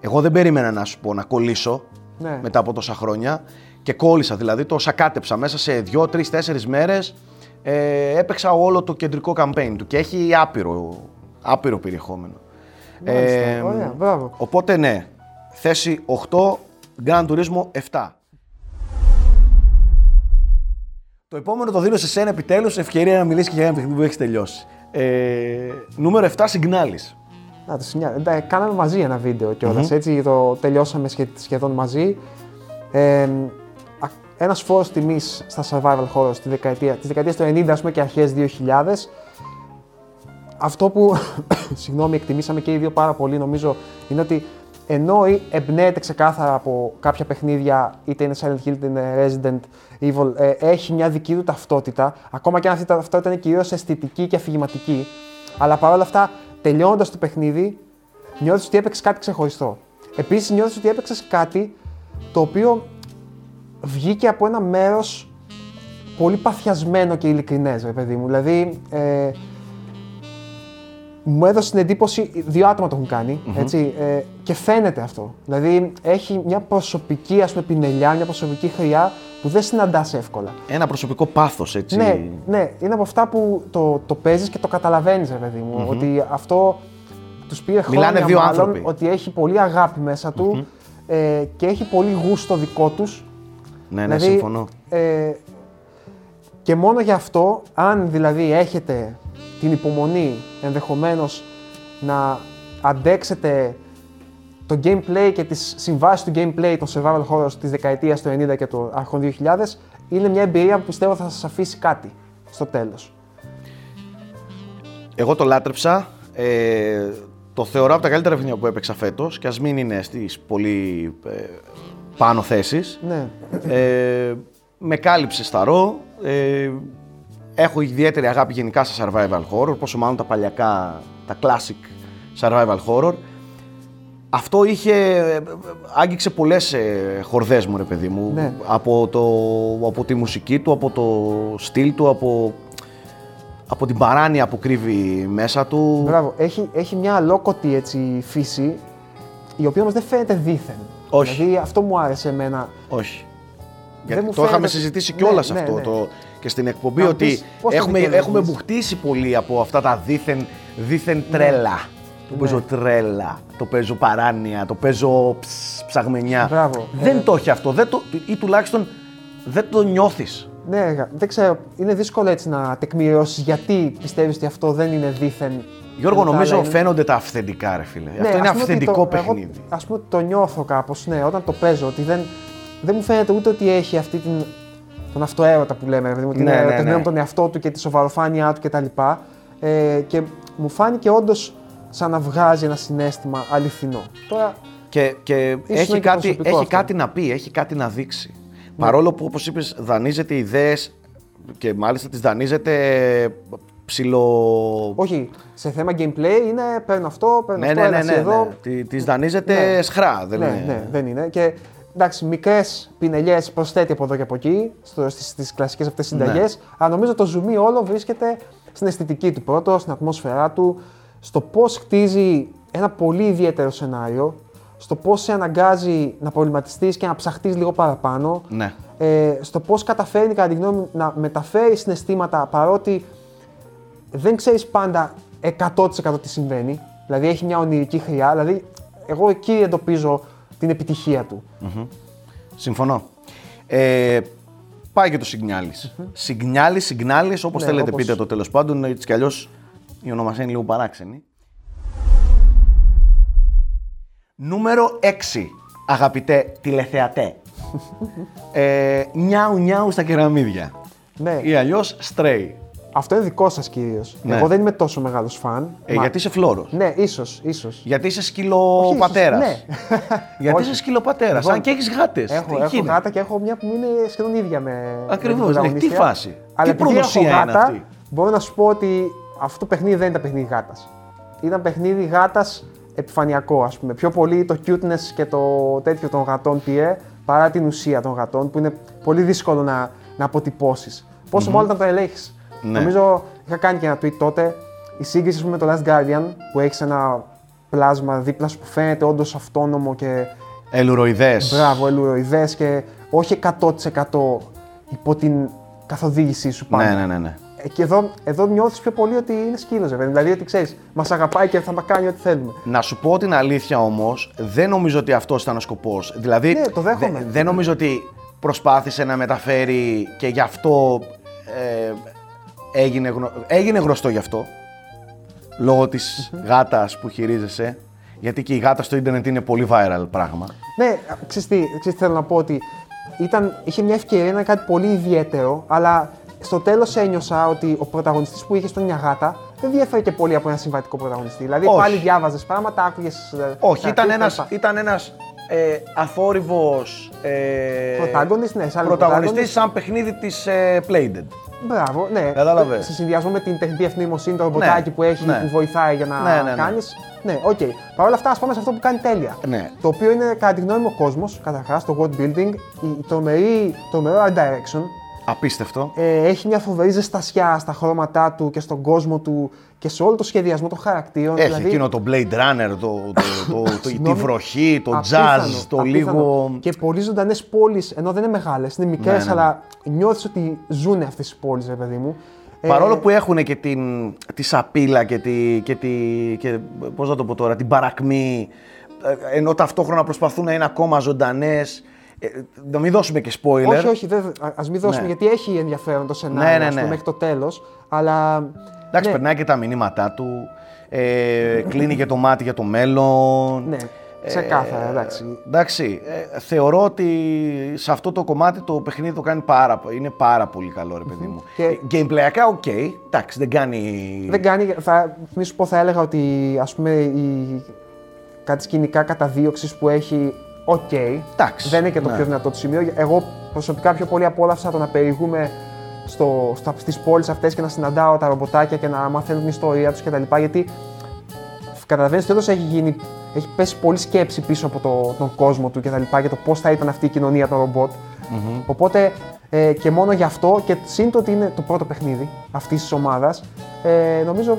εγώ δεν περίμενα να σου πω να κολλήσω Ναι. μετά από τόσα χρόνια και κόλλησα. Δηλαδή, το σακάτεψα μέσα σε δύο, τρεις, τέσσερις μέρες. Ε, έπαιξα όλο το κεντρικό campaign του και έχει άπειρο, άπειρο περιεχόμενο. Μάλιστα, ωραία, μπράβο. Οπότε ναι, θέση 8, Gran Turismo 7. Το επόμενο το δίνω σε σένα επιτέλους, ευκαιρία να μιλήσεις και για ένα παιχνίδι που έχεις τελειώσει. Ε, νούμερο 7, Signalis. Να το σημειά- εντά- Κάναμε μαζί ένα βίντεο κιόλας, έτσι το τελειώσαμε σχε- σχεδόν μαζί. Ε, α- ένας φόρος τιμής στα survival horror στη δεκαετία, της δεκαετίας του 90 ας πούμε, και αρχές 2000. Αυτό που συγγνώμη, εκτιμήσαμε και οι δύο πάρα πολύ νομίζω είναι ότι ενώ ε- εμπνέεται ξεκάθαρα από κάποια παιχνίδια, είτε είναι Silent Hill είτε είναι Resident Evil, ε, έχει μια δική του ταυτότητα, ακόμα και αν αυτή η ταυτότητα είναι κυρίως αισθητική και αφηγηματική, αλλά παρόλα αυτά τελειώνοντα το παιχνίδι, νιώθεις ότι έπαιξες κάτι ξεχωριστό. Επίσης, νιώθεις ότι έπαιξες κάτι το οποίο βγήκε από ένα μέρος πολύ παθιασμένο και ειλικρινές, ρε παιδί μου. Δηλαδή, ε, μου έδωσε την εντύπωση, δύο άτομα το έχουν κάνει, έτσι, ε, και φαίνεται αυτό. Δηλαδή, έχει μια προσωπική ας πούμε, πινελιά, μια προσωπική χρειά που δεν συναντάς εύκολα. Ένα προσωπικό πάθος, έτσι. Ναι, ναι, είναι από αυτά που το, το παίζεις και το καταλαβαίνεις, ρε παιδί μου. Ότι αυτό τους πήρε χρόνια Μιλάνε δύο μάλλον, άνθρωποι. ότι έχει πολύ αγάπη μέσα του ε, και έχει πολύ γούστο δικό τους. ναι, ναι, συμφωνώ. Ε, και μόνο γι' αυτό, αν δηλαδή έχετε την υπομονή ενδεχομένως να αντέξετε το gameplay και τις συμβάσεις του gameplay των survival horror της δεκαετίας του 90 και των αρχών 2000 είναι μια εμπειρία που πιστεύω θα σας αφήσει κάτι στο τέλος. Εγώ το λάτρεψα. Ε, το θεωρώ από τα καλύτερα παιχνίδια που έπαιξα φέτος και ας μην είναι στις πολύ ε, πάνω θέσεις. Ναι. Ε, με κάλυψε στα ρο. Ε, έχω ιδιαίτερη αγάπη γενικά στα survival horror, πόσο μάλλον τα παλιακά, τα classic survival horror. Αυτό είχε, ε, άγγιξε πολλές ε, χορδές μου ρε παιδί μου, Ναι. από, το, από τη μουσική του, από το στυλ του, από, από την παράνοια που κρύβει μέσα του. Μπράβο. Έχει, έχει μια αλόκοτη έτσι, φύση, η οποία όμως δεν φαίνεται δίθεν. Όχι. Δηλαδή αυτό μου άρεσε εμένα. Όχι. Δεν Γιατί μου το είχαμε φαίνεται- συζητήσει Ναι, κιόλας ναι, αυτό ναι. Το, και στην εκπομπή Να ότι πεις πώς το έχουμε, δικαιολογείς. έχουμε μπουχτίσει πολύ από αυτά τα δίθεν, δίθεν τρέλα. Το Ναι. παίζω τρέλα, το παίζω παράνοια, το παίζω ψ, ψαγμενιά. Μπράβο. Δεν Ε, το έχει αυτό, δεν το, ή τουλάχιστον δεν το νιώθεις. Ναι, έργα. δεν ξέρω. Είναι δύσκολο έτσι να τεκμηριώσεις γιατί πιστεύεις ότι αυτό δεν είναι δίθεν. Γιώργο, ενώ τα νομίζω άλλα είναι- φαίνονται τα αυθεντικά, ρε φίλε. Ναι, αυτό είναι ας πούμε ότι αυθεντικό το- παιχνίδι. Εγώ, ας πούμε ότι το νιώθω κάπως, ναι, όταν το παίζω, ότι δεν, δεν μου φαίνεται ούτε ότι έχει αυτή την, τον αυτοέρωτα που λέμε, δηλαδή, ότι Ναι, είναι ναι, ερωτευμένο ναι. με τον εαυτό του και τη σοβαροφάνειά του κτλ. Ε, και μου φάνηκε όντως σαν να βγάζει ένα συνέστημα αληθινό. Τώρα, Και, και είναι έχει, και κάτι, προσωπικό έχει αυτό. κάτι να πει, έχει κάτι να δείξει. Παρόλο που, όπως είπες, δανείζεται ιδέες και μάλιστα τις δανείζεται ψηλο... όχι, σε θέμα gameplay είναι παίρνω αυτό, παίρνω Ναι, αυτό, ναι, έλα ναι, εσύ ναι, εδώ. ναι. Τι- Τις δανείζεται Ναι. σχρά. Δεν ναι, είναι... ναι, δεν είναι. Και εντάξει, μικρές πινελιές προσθέτει από εδώ και από εκεί στι στις κλασικές αυτές συνταγές. Ναι. Αλλά νομίζω το ζουμί όλο βρίσκεται στην αισθητική του πρώτο, στην ατμόσφαιρά του, στο πώς χτίζει ένα πολύ ιδιαίτερο σενάριο, στο πώς σε αναγκάζει να προβληματιστείς και να ψαχτείς λίγο παραπάνω. Ναι. Ε, στο πώς καταφέρνει, κατά τη γνώμη μου, να μεταφέρει συναισθήματα παρότι δεν ξέρεις πάντα 100% τι συμβαίνει. Δηλαδή έχει μια ονειρική χρειά. Δηλαδή, εγώ εκεί εντοπίζω την επιτυχία του. Συμφωνώ. Ε, πάει και το Σιγνιάλης. Σιγνιάλης, Σιγνάλης, όπως Ναι, θέλετε όπως- πείτε το τέλος πάντων, έτσι κι αλλιώς η ονομασία είναι λίγο παράξενη. Νούμερο 6, αγαπητέ τηλεθεατέ. ε, νιάου νιάου στα κεραμίδια. Ναι, Ή αλλιώς Stray. αυτό είναι δικό σας κυρίως. Ναι. Εγώ δεν είμαι τόσο μεγάλος φαν. Ε, Μα- γιατί είσαι φλόρος. Ναι, ίσως, ίσως. Γιατί είσαι σκυλοπατέρας. Ναι. Γιατί Όχι. είσαι σκυλοπατέρας, Λοιπόν, αν και έχεις γάτες. Έχω, Τι έχω είναι; γάτα και έχω μια που είναι σχεδόν ίδια με. με Ακριβώς, την ναι. πρωταγωνίστρια. Τι φάση; Αλλά Τι επειδή έχω προδοσία είναι γάτα, αυτή; Μπορώ να σου πω ότι αυτό το παιχνίδι δεν ήταν παιχνίδι γάτας. Ήταν παιχνίδι γάτας επιφανειακό, ας πούμε. Πιο πολύ το cuteness και το τέτοιο των γατών πήρε παρά την ουσία των γατών που είναι πολύ δύσκολο να, να αποτυπώσεις. Πόσο μάλλον όταν το ελέγχεις. Ναι. Νομίζω είχα κάνει και ένα tweet τότε. Η σύγκριση ας πούμε, με το Last Guardian που έχεις ένα πλάσμα δίπλα σου που φαίνεται όντως αυτόνομο και Ελουροειδές. Μπράβο, ελουροειδές και όχι 100% υπό την καθοδήγησή σου πάντα. Ναι, ναι, ναι, ναι. Ε, Και εδώ, εδώ νιώθεις πιο πολύ ότι είναι σκύλος, Δηλαδή ότι ξέρεις, μας αγαπάει και θα μα κάνει ό,τι θέλουμε. Να σου πω την αλήθεια όμως, δεν νομίζω ότι αυτός ήταν ο σκοπός. Δηλαδή, Ναι, το δέχομαι. δε- δεν νομίζω ότι προσπάθησε να μεταφέρει και γι' αυτό ε, έγινε, γνω... έγινε γνωστό γι' αυτό. Λόγω της γάτας που χειρίζεσαι. Γιατί και η γάτα στο ίντερνετ είναι πολύ viral πράγμα. Ναι, ξέρεις τι, ξέρεις τι θέλω να πω ότι ήταν, είχε μια ευκαιρία να είναι κάτι πολύ ιδιαίτερο, αλλά στο τέλος ένιωσα ότι ο πρωταγωνιστής που είχε στον μια γάτα δεν διέφερε και πολύ από ένα συμβατικό πρωταγωνιστή. Δηλαδή Όχι. πάλι διάβαζες πράγματα, άκουγες. Όχι, ήταν ένας, ήταν ένας ε, αθόρυβος ε, Πρωτάγωνης, ναι, σαν πρωταγωνιστής πρωτάγωνης. σαν παιχνίδι της ε, Playdead. Μπράβο, ναι. Κατάλαβες. Σε συνδυασμό με την τεχνητή αυτή νοημοσύνη, το ρομποτάκι Ναι, που έχει, ναι. που βοηθάει για να Ναι, ναι, ναι. κάνεις. Ναι, οκ. Παρ' όλα αυτά, ας πάμε σε αυτό που κάνει τέλεια. Ναι. Το οποίο είναι, κατά τη γνώμη μου, ο κόσμος, καταρχάς, το world building, η η τρομερή, τρομερό art direction. Απίστευτο. Ε, έχει μια φοβερή ζεστασιά στα χρώματά του και στον κόσμο του και σε όλο το σχεδιασμό των χαρακτήρων. Έχει δηλαδή, εκείνο το Blade Runner, το, το, το, το- τη Συγγνώμη, βροχή, το απίθανο, jazz, το απίθανο. λίγο. Και πολύ ζωντανές πόλεις, ενώ δεν είναι μεγάλες, είναι μικρές, Ναι, ναι, ναι. αλλά νιώθεις ότι ζουν αυτές οι πόλεις, ρε παιδί μου. Ε, Παρόλο που έχουν και την, τη σαπίλα και, τη, και, τη, και πώς να το πω τώρα, την παρακμή, ε, ενώ ταυτόχρονα προσπαθούν να είναι ακόμα ζωντανές. Ε, να μην δώσουμε και spoiler. Όχι, όχι, δεν- α ας μην δώσουμε Ναι. γιατί έχει ενδιαφέρον το σενάριο Ναι, ναι, ας πούμε, ναι. μέχρι το τέλος. Αλλά. Εντάξει, ναι, περνάει και τα μηνύματά του. Ε, κλείνει και το μάτι για το μέλλον. Ναι, ξεκάθαρα, εντάξει. Εντάξει, ε, θεωρώ ότι σε αυτό το κομμάτι το παιχνίδι το κάνει πάρα, είναι πάρα πολύ καλό, ρε παιδί μου. Και- Ε, Gameplayακά, οκ, εντάξει, δεν κάνει... Δεν κάνει. Θα, μη σου πω, θα έλεγα ότι ας πούμε η, κάτι σκηνικά καταδίωξης που έχει οκ. Εντάξει, Δεν είναι και το ναι. πιο δυνατό του σημείο. Εγώ προσωπικά πιο πολύ απόλαυσα το να περιηγούμαι στο, στα, στις πόλεις αυτές και να συναντάω τα ρομποτάκια και να μαθαίνω την ιστορία τους κτλ. Γιατί καταλαβαίνεις ότι όντως έχει, γίνει, έχει πέσει πολλή σκέψη πίσω από το, τον κόσμο του κτλ. για το πώς θα ήταν αυτή η κοινωνία των ρομποτ. Οπότε ε, και μόνο γι' αυτό και σύν το ότι είναι το πρώτο παιχνίδι αυτής της ομάδας, ε, νομίζω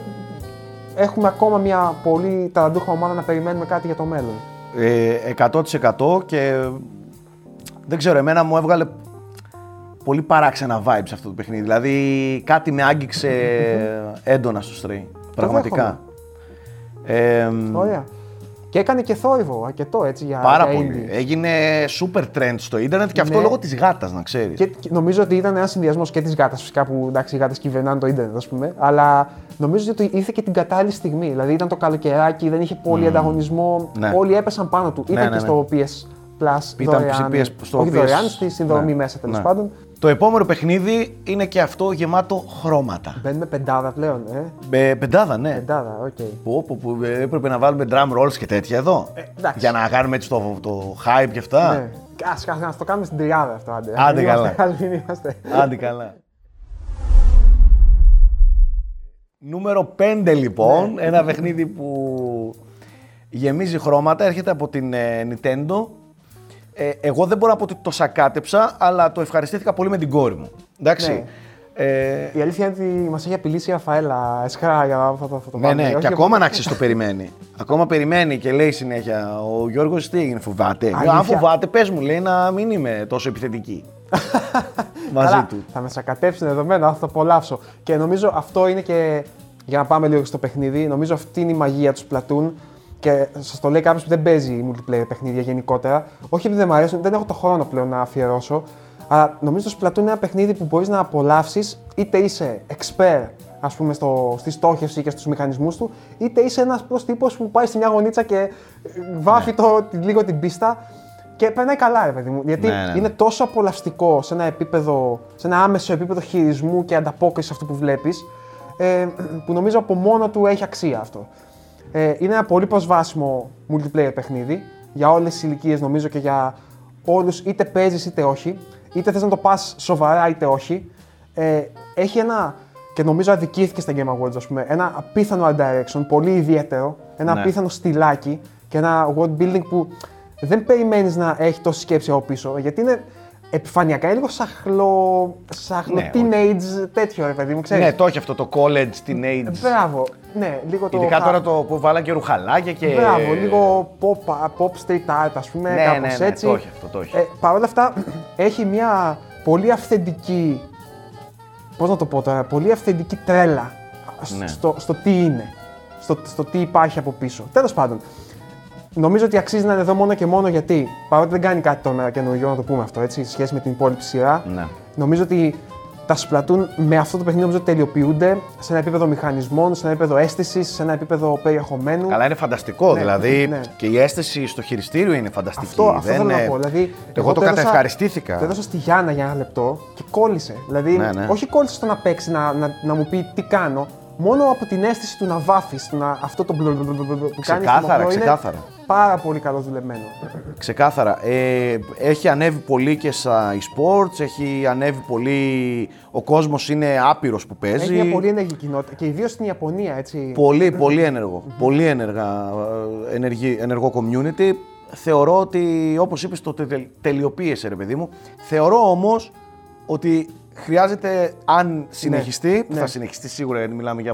έχουμε ακόμα μια πολύ ταλαντούχα ομάδα να περιμένουμε κάτι για το μέλλον. Ε, 100% και δεν ξέρω, εμένα μου έβγαλε πολύ παράξενα vibes αυτό το παιχνίδι. Δηλαδή κάτι με άγγιξε έντονα στο Stray. Πραγματικά. Ε, Ωραία. Και έκανε και θόρυβο αρκετό έτσι για πάρα για πολύ. indie. Έγινε super trend στο ίντερνετ και αυτό Ναι. λόγω της γάτας, να ξέρεις. Και, και νομίζω ότι ήταν ένας συνδυασμός και της γάτας, φυσικά που εντάξει, οι γάτες κυβερνάνε το ίντερνετ, ας πούμε. Αλλά νομίζω ότι ήρθε και την κατάλληλη στιγμή. Δηλαδή ήταν το καλοκαιράκι, δεν είχε πολύ ανταγωνισμό. Ναι. Όλοι έπεσαν πάνω του. Ναι, Ήταν ναι, και ναι. στο PS Plus. Ήταν δωρεάν, PS στο όχι PS. δωρεάν, στη συνδρομή Ναι. μέσα τέλος Ναι. πάντων. Το επόμενο παιχνίδι είναι και αυτό γεμάτο χρώματα. Μπαίνουμε πεντάδα πλέον, ε; Με πεντάδα, ναι. Πεντάδα, οκ. Πω, πω, πω, ε, έπρεπε να βάλουμε drum rolls και τέτοια εδώ. εντάξει. για να κάνουμε έτσι το, το hype και αυτά. Ναι. Ας, ας, ας το κάνουμε στην τριάδα αυτό, άντε. Άντε Μην είμαστε- καλά. μην είμαστε. Άντε καλά. Νούμερο 5 λοιπόν, Ναι. ένα παιχνίδι που γεμίζει χρώματα, έρχεται από την ε, Nintendo. Ε, εγώ δεν μπορώ να πω ότι το σακάτεψα, αλλά το ευχαριστήθηκα πολύ με την κόρη μου. Εντάξει. Ναι. Ε, Η αλήθεια είναι ότι μας έχει απειλήσει η Ραφαέλα. Εσχά για αυτό το, αυτό το ναι, βάλουμε. ναι, Όχι και για- ακόμα να ξέρεις το περιμένει. ακόμα περιμένει και λέει συνέχεια: Ο Γιώργος τι έγινε, φοβάται; Αλήθεια. Αν φοβάται, πες μου, λέει να μην είμαι τόσο επιθετική. Μαζί Καλά, του. Θα με σακατέψει δεδομένα, θα το απολαύσω. Και νομίζω αυτό είναι και. Για να πάμε λίγο στο παιχνίδι, νομίζω αυτή είναι η μαγεία του Splatoon. Και σας το λέει κάποιος που δεν παίζει multiplayer παιχνίδια γενικότερα. Όχι επειδή δεν μου αρέσουν, δεν έχω το χρόνο πλέον να αφιερώσω. Αλλά νομίζω το Splatoon είναι ένα παιχνίδι που μπορείς να απολαύσεις είτε είσαι expert ας πούμε, στο, στη στόχευση και στους μηχανισμούς του, είτε είσαι ένας απλός τύπος που πάει σε μια γωνίτσα και ε, βάφει το, τη- λίγο την πίστα και περνάει καλά, ρε παιδί μου. Γιατί Ναι, ναι, ναι. είναι τόσο απολαυστικό σε ένα επίπεδο, σε ένα άμεσο επίπεδο χειρισμού και ανταπόκριση σε αυτό που βλέπεις, ε, που νομίζω από μόνο του έχει αξία αυτό. Ε, είναι ένα πολύ προσβάσιμο multiplayer παιχνίδι για όλες τις ηλικίες, νομίζω και για όλους, είτε παίζεις είτε όχι, είτε θες να το πας σοβαρά είτε όχι. Ε, έχει ένα, και νομίζω αδικήθηκε στα Game Awards, ας πούμε, ένα απίθανο art direction, πολύ ιδιαίτερο, ένα Ναι. απίθανο στυλάκι και ένα world building που δεν περιμένεις να έχει τόση σκέψη από πίσω, γιατί είναι επιφανειακά, είναι λίγο σαχλο, σαχλο Ναι, teenage τέτοιο, ρε παιδί μου, ξέρεις. Ναι, το έχει αυτό το college, teenage. Μπράβο, ναι, λίγο το... Ειδικά χα- τώρα το που βάλαν και ρουχαλάκια και. Μπράβο, λίγο pop, pop street art, ας πούμε, Ναι, κάπως ναι, ναι, έτσι. το έχει αυτό, το έχει. Ε, Παρ' όλα αυτά, έχει μια πολύ αυθεντική, πώς να το πω τώρα, πολύ αυθεντική τρέλα σ- Ναι. στο, στο τι είναι, στο, στο τι υπάρχει από πίσω. Τέλος πάντων, νομίζω ότι αξίζει να είναι εδώ μόνο και μόνο γιατί, παρότι δεν κάνει κάτι τώρα καινούριο, να το πούμε αυτό, έτσι, σε σχέση με την υπόλοιπη σειρά, Ναι. νομίζω ότι τα Splatoon με αυτό το παιχνίδι νομίζω ότι τελειοποιούνται σε ένα επίπεδο μηχανισμών, σε ένα επίπεδο αίσθησης, σε ένα επίπεδο περιεχομένου. Καλά, είναι φανταστικό. Ναι, δηλαδή ναι. και η αίσθηση στο χειριστήριο είναι φανταστική. Αυτό, αυτό Δεν, θέλω να ε, πω. Δηλαδή, εγώ το έδωσα- καταευχαριστήθηκα. Το έδωσα στη Γιάννα για ένα λεπτό και κόλλησε. Δηλαδή, Ναι, ναι. όχι κόλλησε στο να παίξει, να, να, να μου πει τι κάνω. Μόνο από την αίσθηση του να βάφεις, αυτό το μπλου- μπλου- μπλου- μπλου- που κάνει στο Ξεκάθαρα, μοχλό είναι ξεκάθαρα. πάρα πολύ καλός δουλεμένο. Ξεκάθαρα. Ε, έχει ανέβει πολύ και στα e-sports, έχει ανέβει πολύ. Ο κόσμος είναι άπειρος που παίζει. Έχει μια πολύ ενεργή κοινότητα και ιδίως στην Ιαπωνία, έτσι. Πολύ, πολύ ενεργό. πολύ ενεργά, ε, ενεργή, ενεργό community. Θεωρώ ότι, όπως είπες, το τε- τελειοποίησε, ρε παιδί μου. Θεωρώ όμως ότι χρειάζεται, αν συνεχιστεί, που ναι. θα συνεχιστεί σίγουρα, γιατί μιλάμε για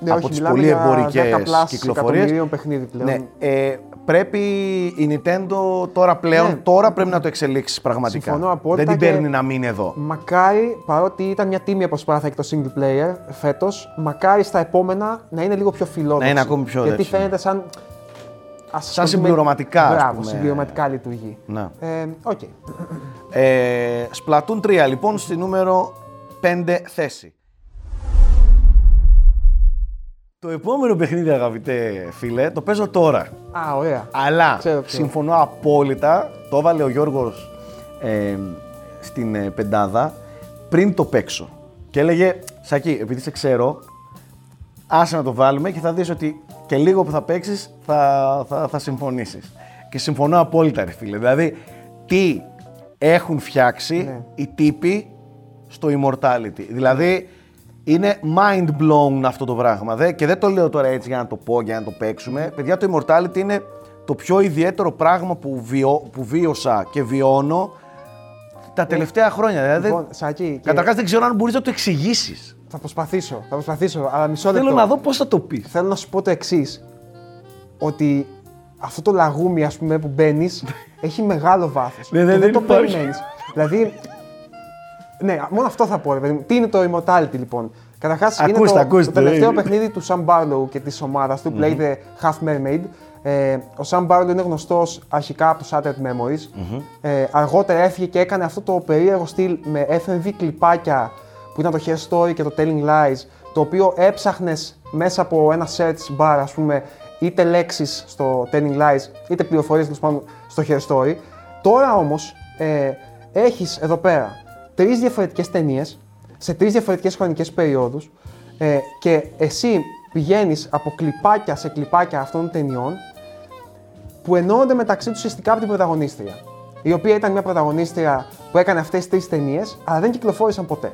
Ναι, από όχι, τις μιλάμε πολύ για εμπορικές 10 plus κυκλοφορίες. εκατομμυρίων παιχνίδι πλέον. Ναι, ε, πρέπει η Nintendo τώρα πλέον, Ναι. τώρα πρέπει να το εξελίξει πραγματικά. Συμφωνώ απόλυτα Δεν την και- παίρνει να μείνει εδώ. Μακάρι, παρότι ήταν μια τίμια προσπάθεια και το single player φέτος, μακάρι στα επόμενα να είναι λίγο πιο φιλόδοξη. Να είναι ακόμη πιο Γιατί έτσι, ναι. φαίνεται σαν. Ας Σαν το πούμε- συμπληρωματικά, ας Μπράβο, πούμε. συμπληρωματικά λειτουργεί. Να. Ε, οκ. Ε, Splatoon 3 λοιπόν στη νούμερο 5 θέση. Το επόμενο παιχνίδι αγαπητέ φίλε το παίζω τώρα. Α, ωραία. Αλλά Ξέρω ποιο. συμφωνώ απόλυτα, το έβαλε ο Γιώργος ε, στην ε, πεντάδα πριν το παίξω. Και έλεγε, Σακί, επειδή σε ξέρω, άσε να το βάλουμε και θα δεις ότι και λίγο που θα παίξεις θα, θα, θα συμφωνήσεις. Και συμφωνώ απόλυτα, ρε φίλε. Δηλαδή, τι έχουν φτιάξει Ναι. οι τύποι στο Immortality. Δηλαδή, είναι mind blown αυτό το πράγμα. Δε, και δεν το λέω τώρα έτσι για να το πω, για να το παίξουμε. Παιδιά, το Immortality είναι το πιο ιδιαίτερο πράγμα που, βιώ, που βίωσα και βιώνω τα τελευταία χρόνια. Δηλαδή, Λοιπόν, Σάκη, και Καταρχάς δεν ξέρω αν μπορείς να το εξηγήσεις. Θα προσπαθήσω, θα προσπαθήσω, αλλά μισό λεπτό. Θέλω να δω πώς θα το πεις. Θέλω να σου πω το εξής. Ότι αυτό το λαγούμι, ας πούμε, που μπαίνεις, έχει μεγάλο βάθος. Ναι, ναι, και δεν δεν το υπάρχει. περιμένεις. δηλαδή. Ναι, μόνο αυτό θα πω. Ρε, παιδί μου. Τι είναι το Immortality, λοιπόν; Καταρχάς, είναι Ακούστε, το, ακούστε, το τελευταίο ε. παιχνίδι του Sam Barlow και της ομάδας του, Play the Half Mermaid. Ε, ο Sam Barlow είναι γνωστός αρχικά από το Shattered Memories. Ε, αργότερα έφυγε και έκανε αυτό το περίεργο στυλ με FMV κλιπάκια που ήταν το Hair Story και το Telling Lies, το οποίο έψαχνες μέσα από ένα search bar, ας πούμε, είτε λέξεις στο Telling Lies, είτε πληροφορίες τέλος πάντων στο Hair Story. Τώρα όμως ε, έχεις εδώ πέρα τρεις διαφορετικές ταινίες σε τρεις διαφορετικές χρονικές περιόδους ε, και εσύ πηγαίνεις από κλιπάκια σε κλιπάκια αυτών των ταινιών που ενώνονται μεταξύ τους ουσιαστικά από την πρωταγωνίστρια. Η οποία ήταν μια πρωταγωνίστρια που έκανε αυτές τις τρεις ταινίες, αλλά δεν κυκλοφόρησαν ποτέ.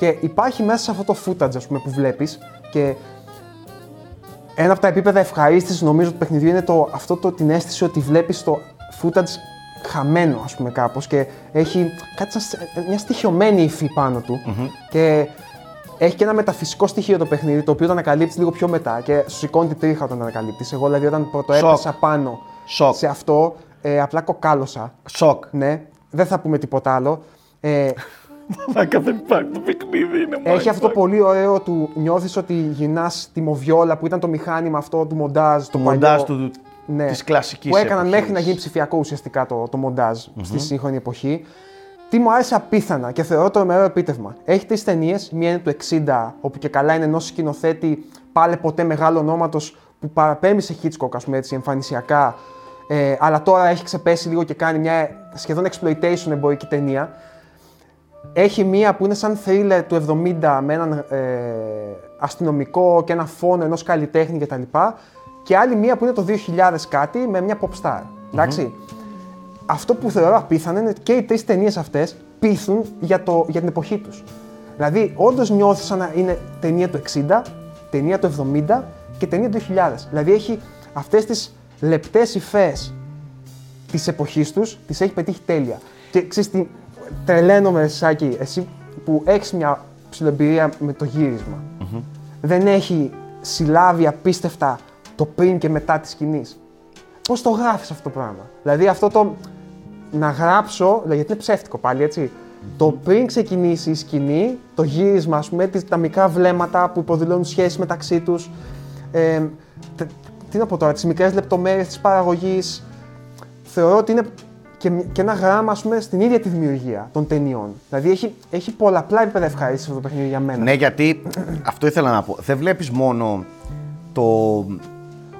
Και υπάρχει μέσα σε αυτό το footage ας πούμε, που βλέπεις και ένα από τα επίπεδα ευχαρίστησης νομίζω του παιχνιδιού είναι το, αυτό το, την αίσθηση ότι βλέπεις το footage χαμένο, ας πούμε, κάπως και έχει κάτι σαν, σ- μια στοιχειωμένη υφή πάνω του. Και έχει και ένα μεταφυσικό στοιχείο το παιχνίδι, το οποίο το ανακαλύπτεις λίγο πιο μετά και σου σηκώνει την τρίχα όταν το ανακαλύπτεις. Εγώ δηλαδή όταν πρώτο Σοκ. έπεσα πάνω Σοκ. σε αυτό, ε, απλά κοκάλωσα. Σοκ. Ναι, δεν θα πούμε τίποτα άλλο. Ε, Μαλάκα δεν υπάρχει το παιχνίδι, είναι έχει mind αυτό το fuck. πολύ ωραίο του νιώθεις ότι γυρνάς τη μοβιόλα που ήταν το μηχάνημα αυτό του μοντάζ. Το, μοντάζ παλιό. του- της κλασικής Που έκαναν εποχής. μέχρι να γίνει ψηφιακό ουσιαστικά το, το μοντάζ στη σύγχρονη εποχή. Τι μου άρεσε απίθανα και θεωρώ το μεγάλο επίτευγμα. Έχει τρεις ταινίες, μία είναι του 60, όπου και καλά είναι ενός σκηνοθέτη πάλι ποτέ μεγάλο ονόματος που παραπέμπει σε Hitchcock, ας πούμε έτσι, εμφανισιακά. Ε, αλλά τώρα έχει ξεπέσει λίγο και κάνει μια σχεδόν exploitation εμπορική ταινία. Έχει μία που είναι σαν thriller του 70 με έναν ε, αστυνομικό και ένα φόνο ενός καλλιτέχνη κτλ. Και άλλη μία που είναι το 2000 κάτι με μια pop star. ενταξει Αυτό που θεωρώ απίθανο είναι ότι και οι τρεις ταινίες αυτές πείθουν για, το, για την εποχή τους. Δηλαδή, όντως νιώθεις σαν να είναι ταινία του 60, ταινία του 70 και ταινία του 2000. Δηλαδή, έχει αυτές τις λεπτές υφές της εποχής τους, τις έχει πετύχει τέλεια. Και ξέρεις τι, τρελαίνομαι, Σάκη, εσύ που έχεις μια ψηλοεμπειρία με το γυρισμα Δεν έχει συλλάβει απίστευτα το πριν και μετά της σκηνής. Πώς το γράφεις αυτό το πράγμα; Δηλαδή, αυτό το να γράψω, δηλαδή, γιατί είναι ψεύτικο πάλι, έτσι. Το πριν ξεκινήσει η σκηνή, το γύρισμα, ας πούμε, τις- τα μικρά βλέμματα που υποδηλώνουν σχέσεις μεταξύ τους. Ε, τε- τι να πω τώρα, τις μικρές λεπτομέρειες της παραγωγής, θεωρώ ότι είναι και, και ένα γράμμα ας πούμε, στην ίδια τη δημιουργία των ταινιών. Δηλαδή έχει, έχει πολλαπλά επίπεδα ευχαρίστησης αυτό το παιχνίδι για μένα. Ναι, γιατί αυτό ήθελα να πω. Δεν βλέπεις μόνο το,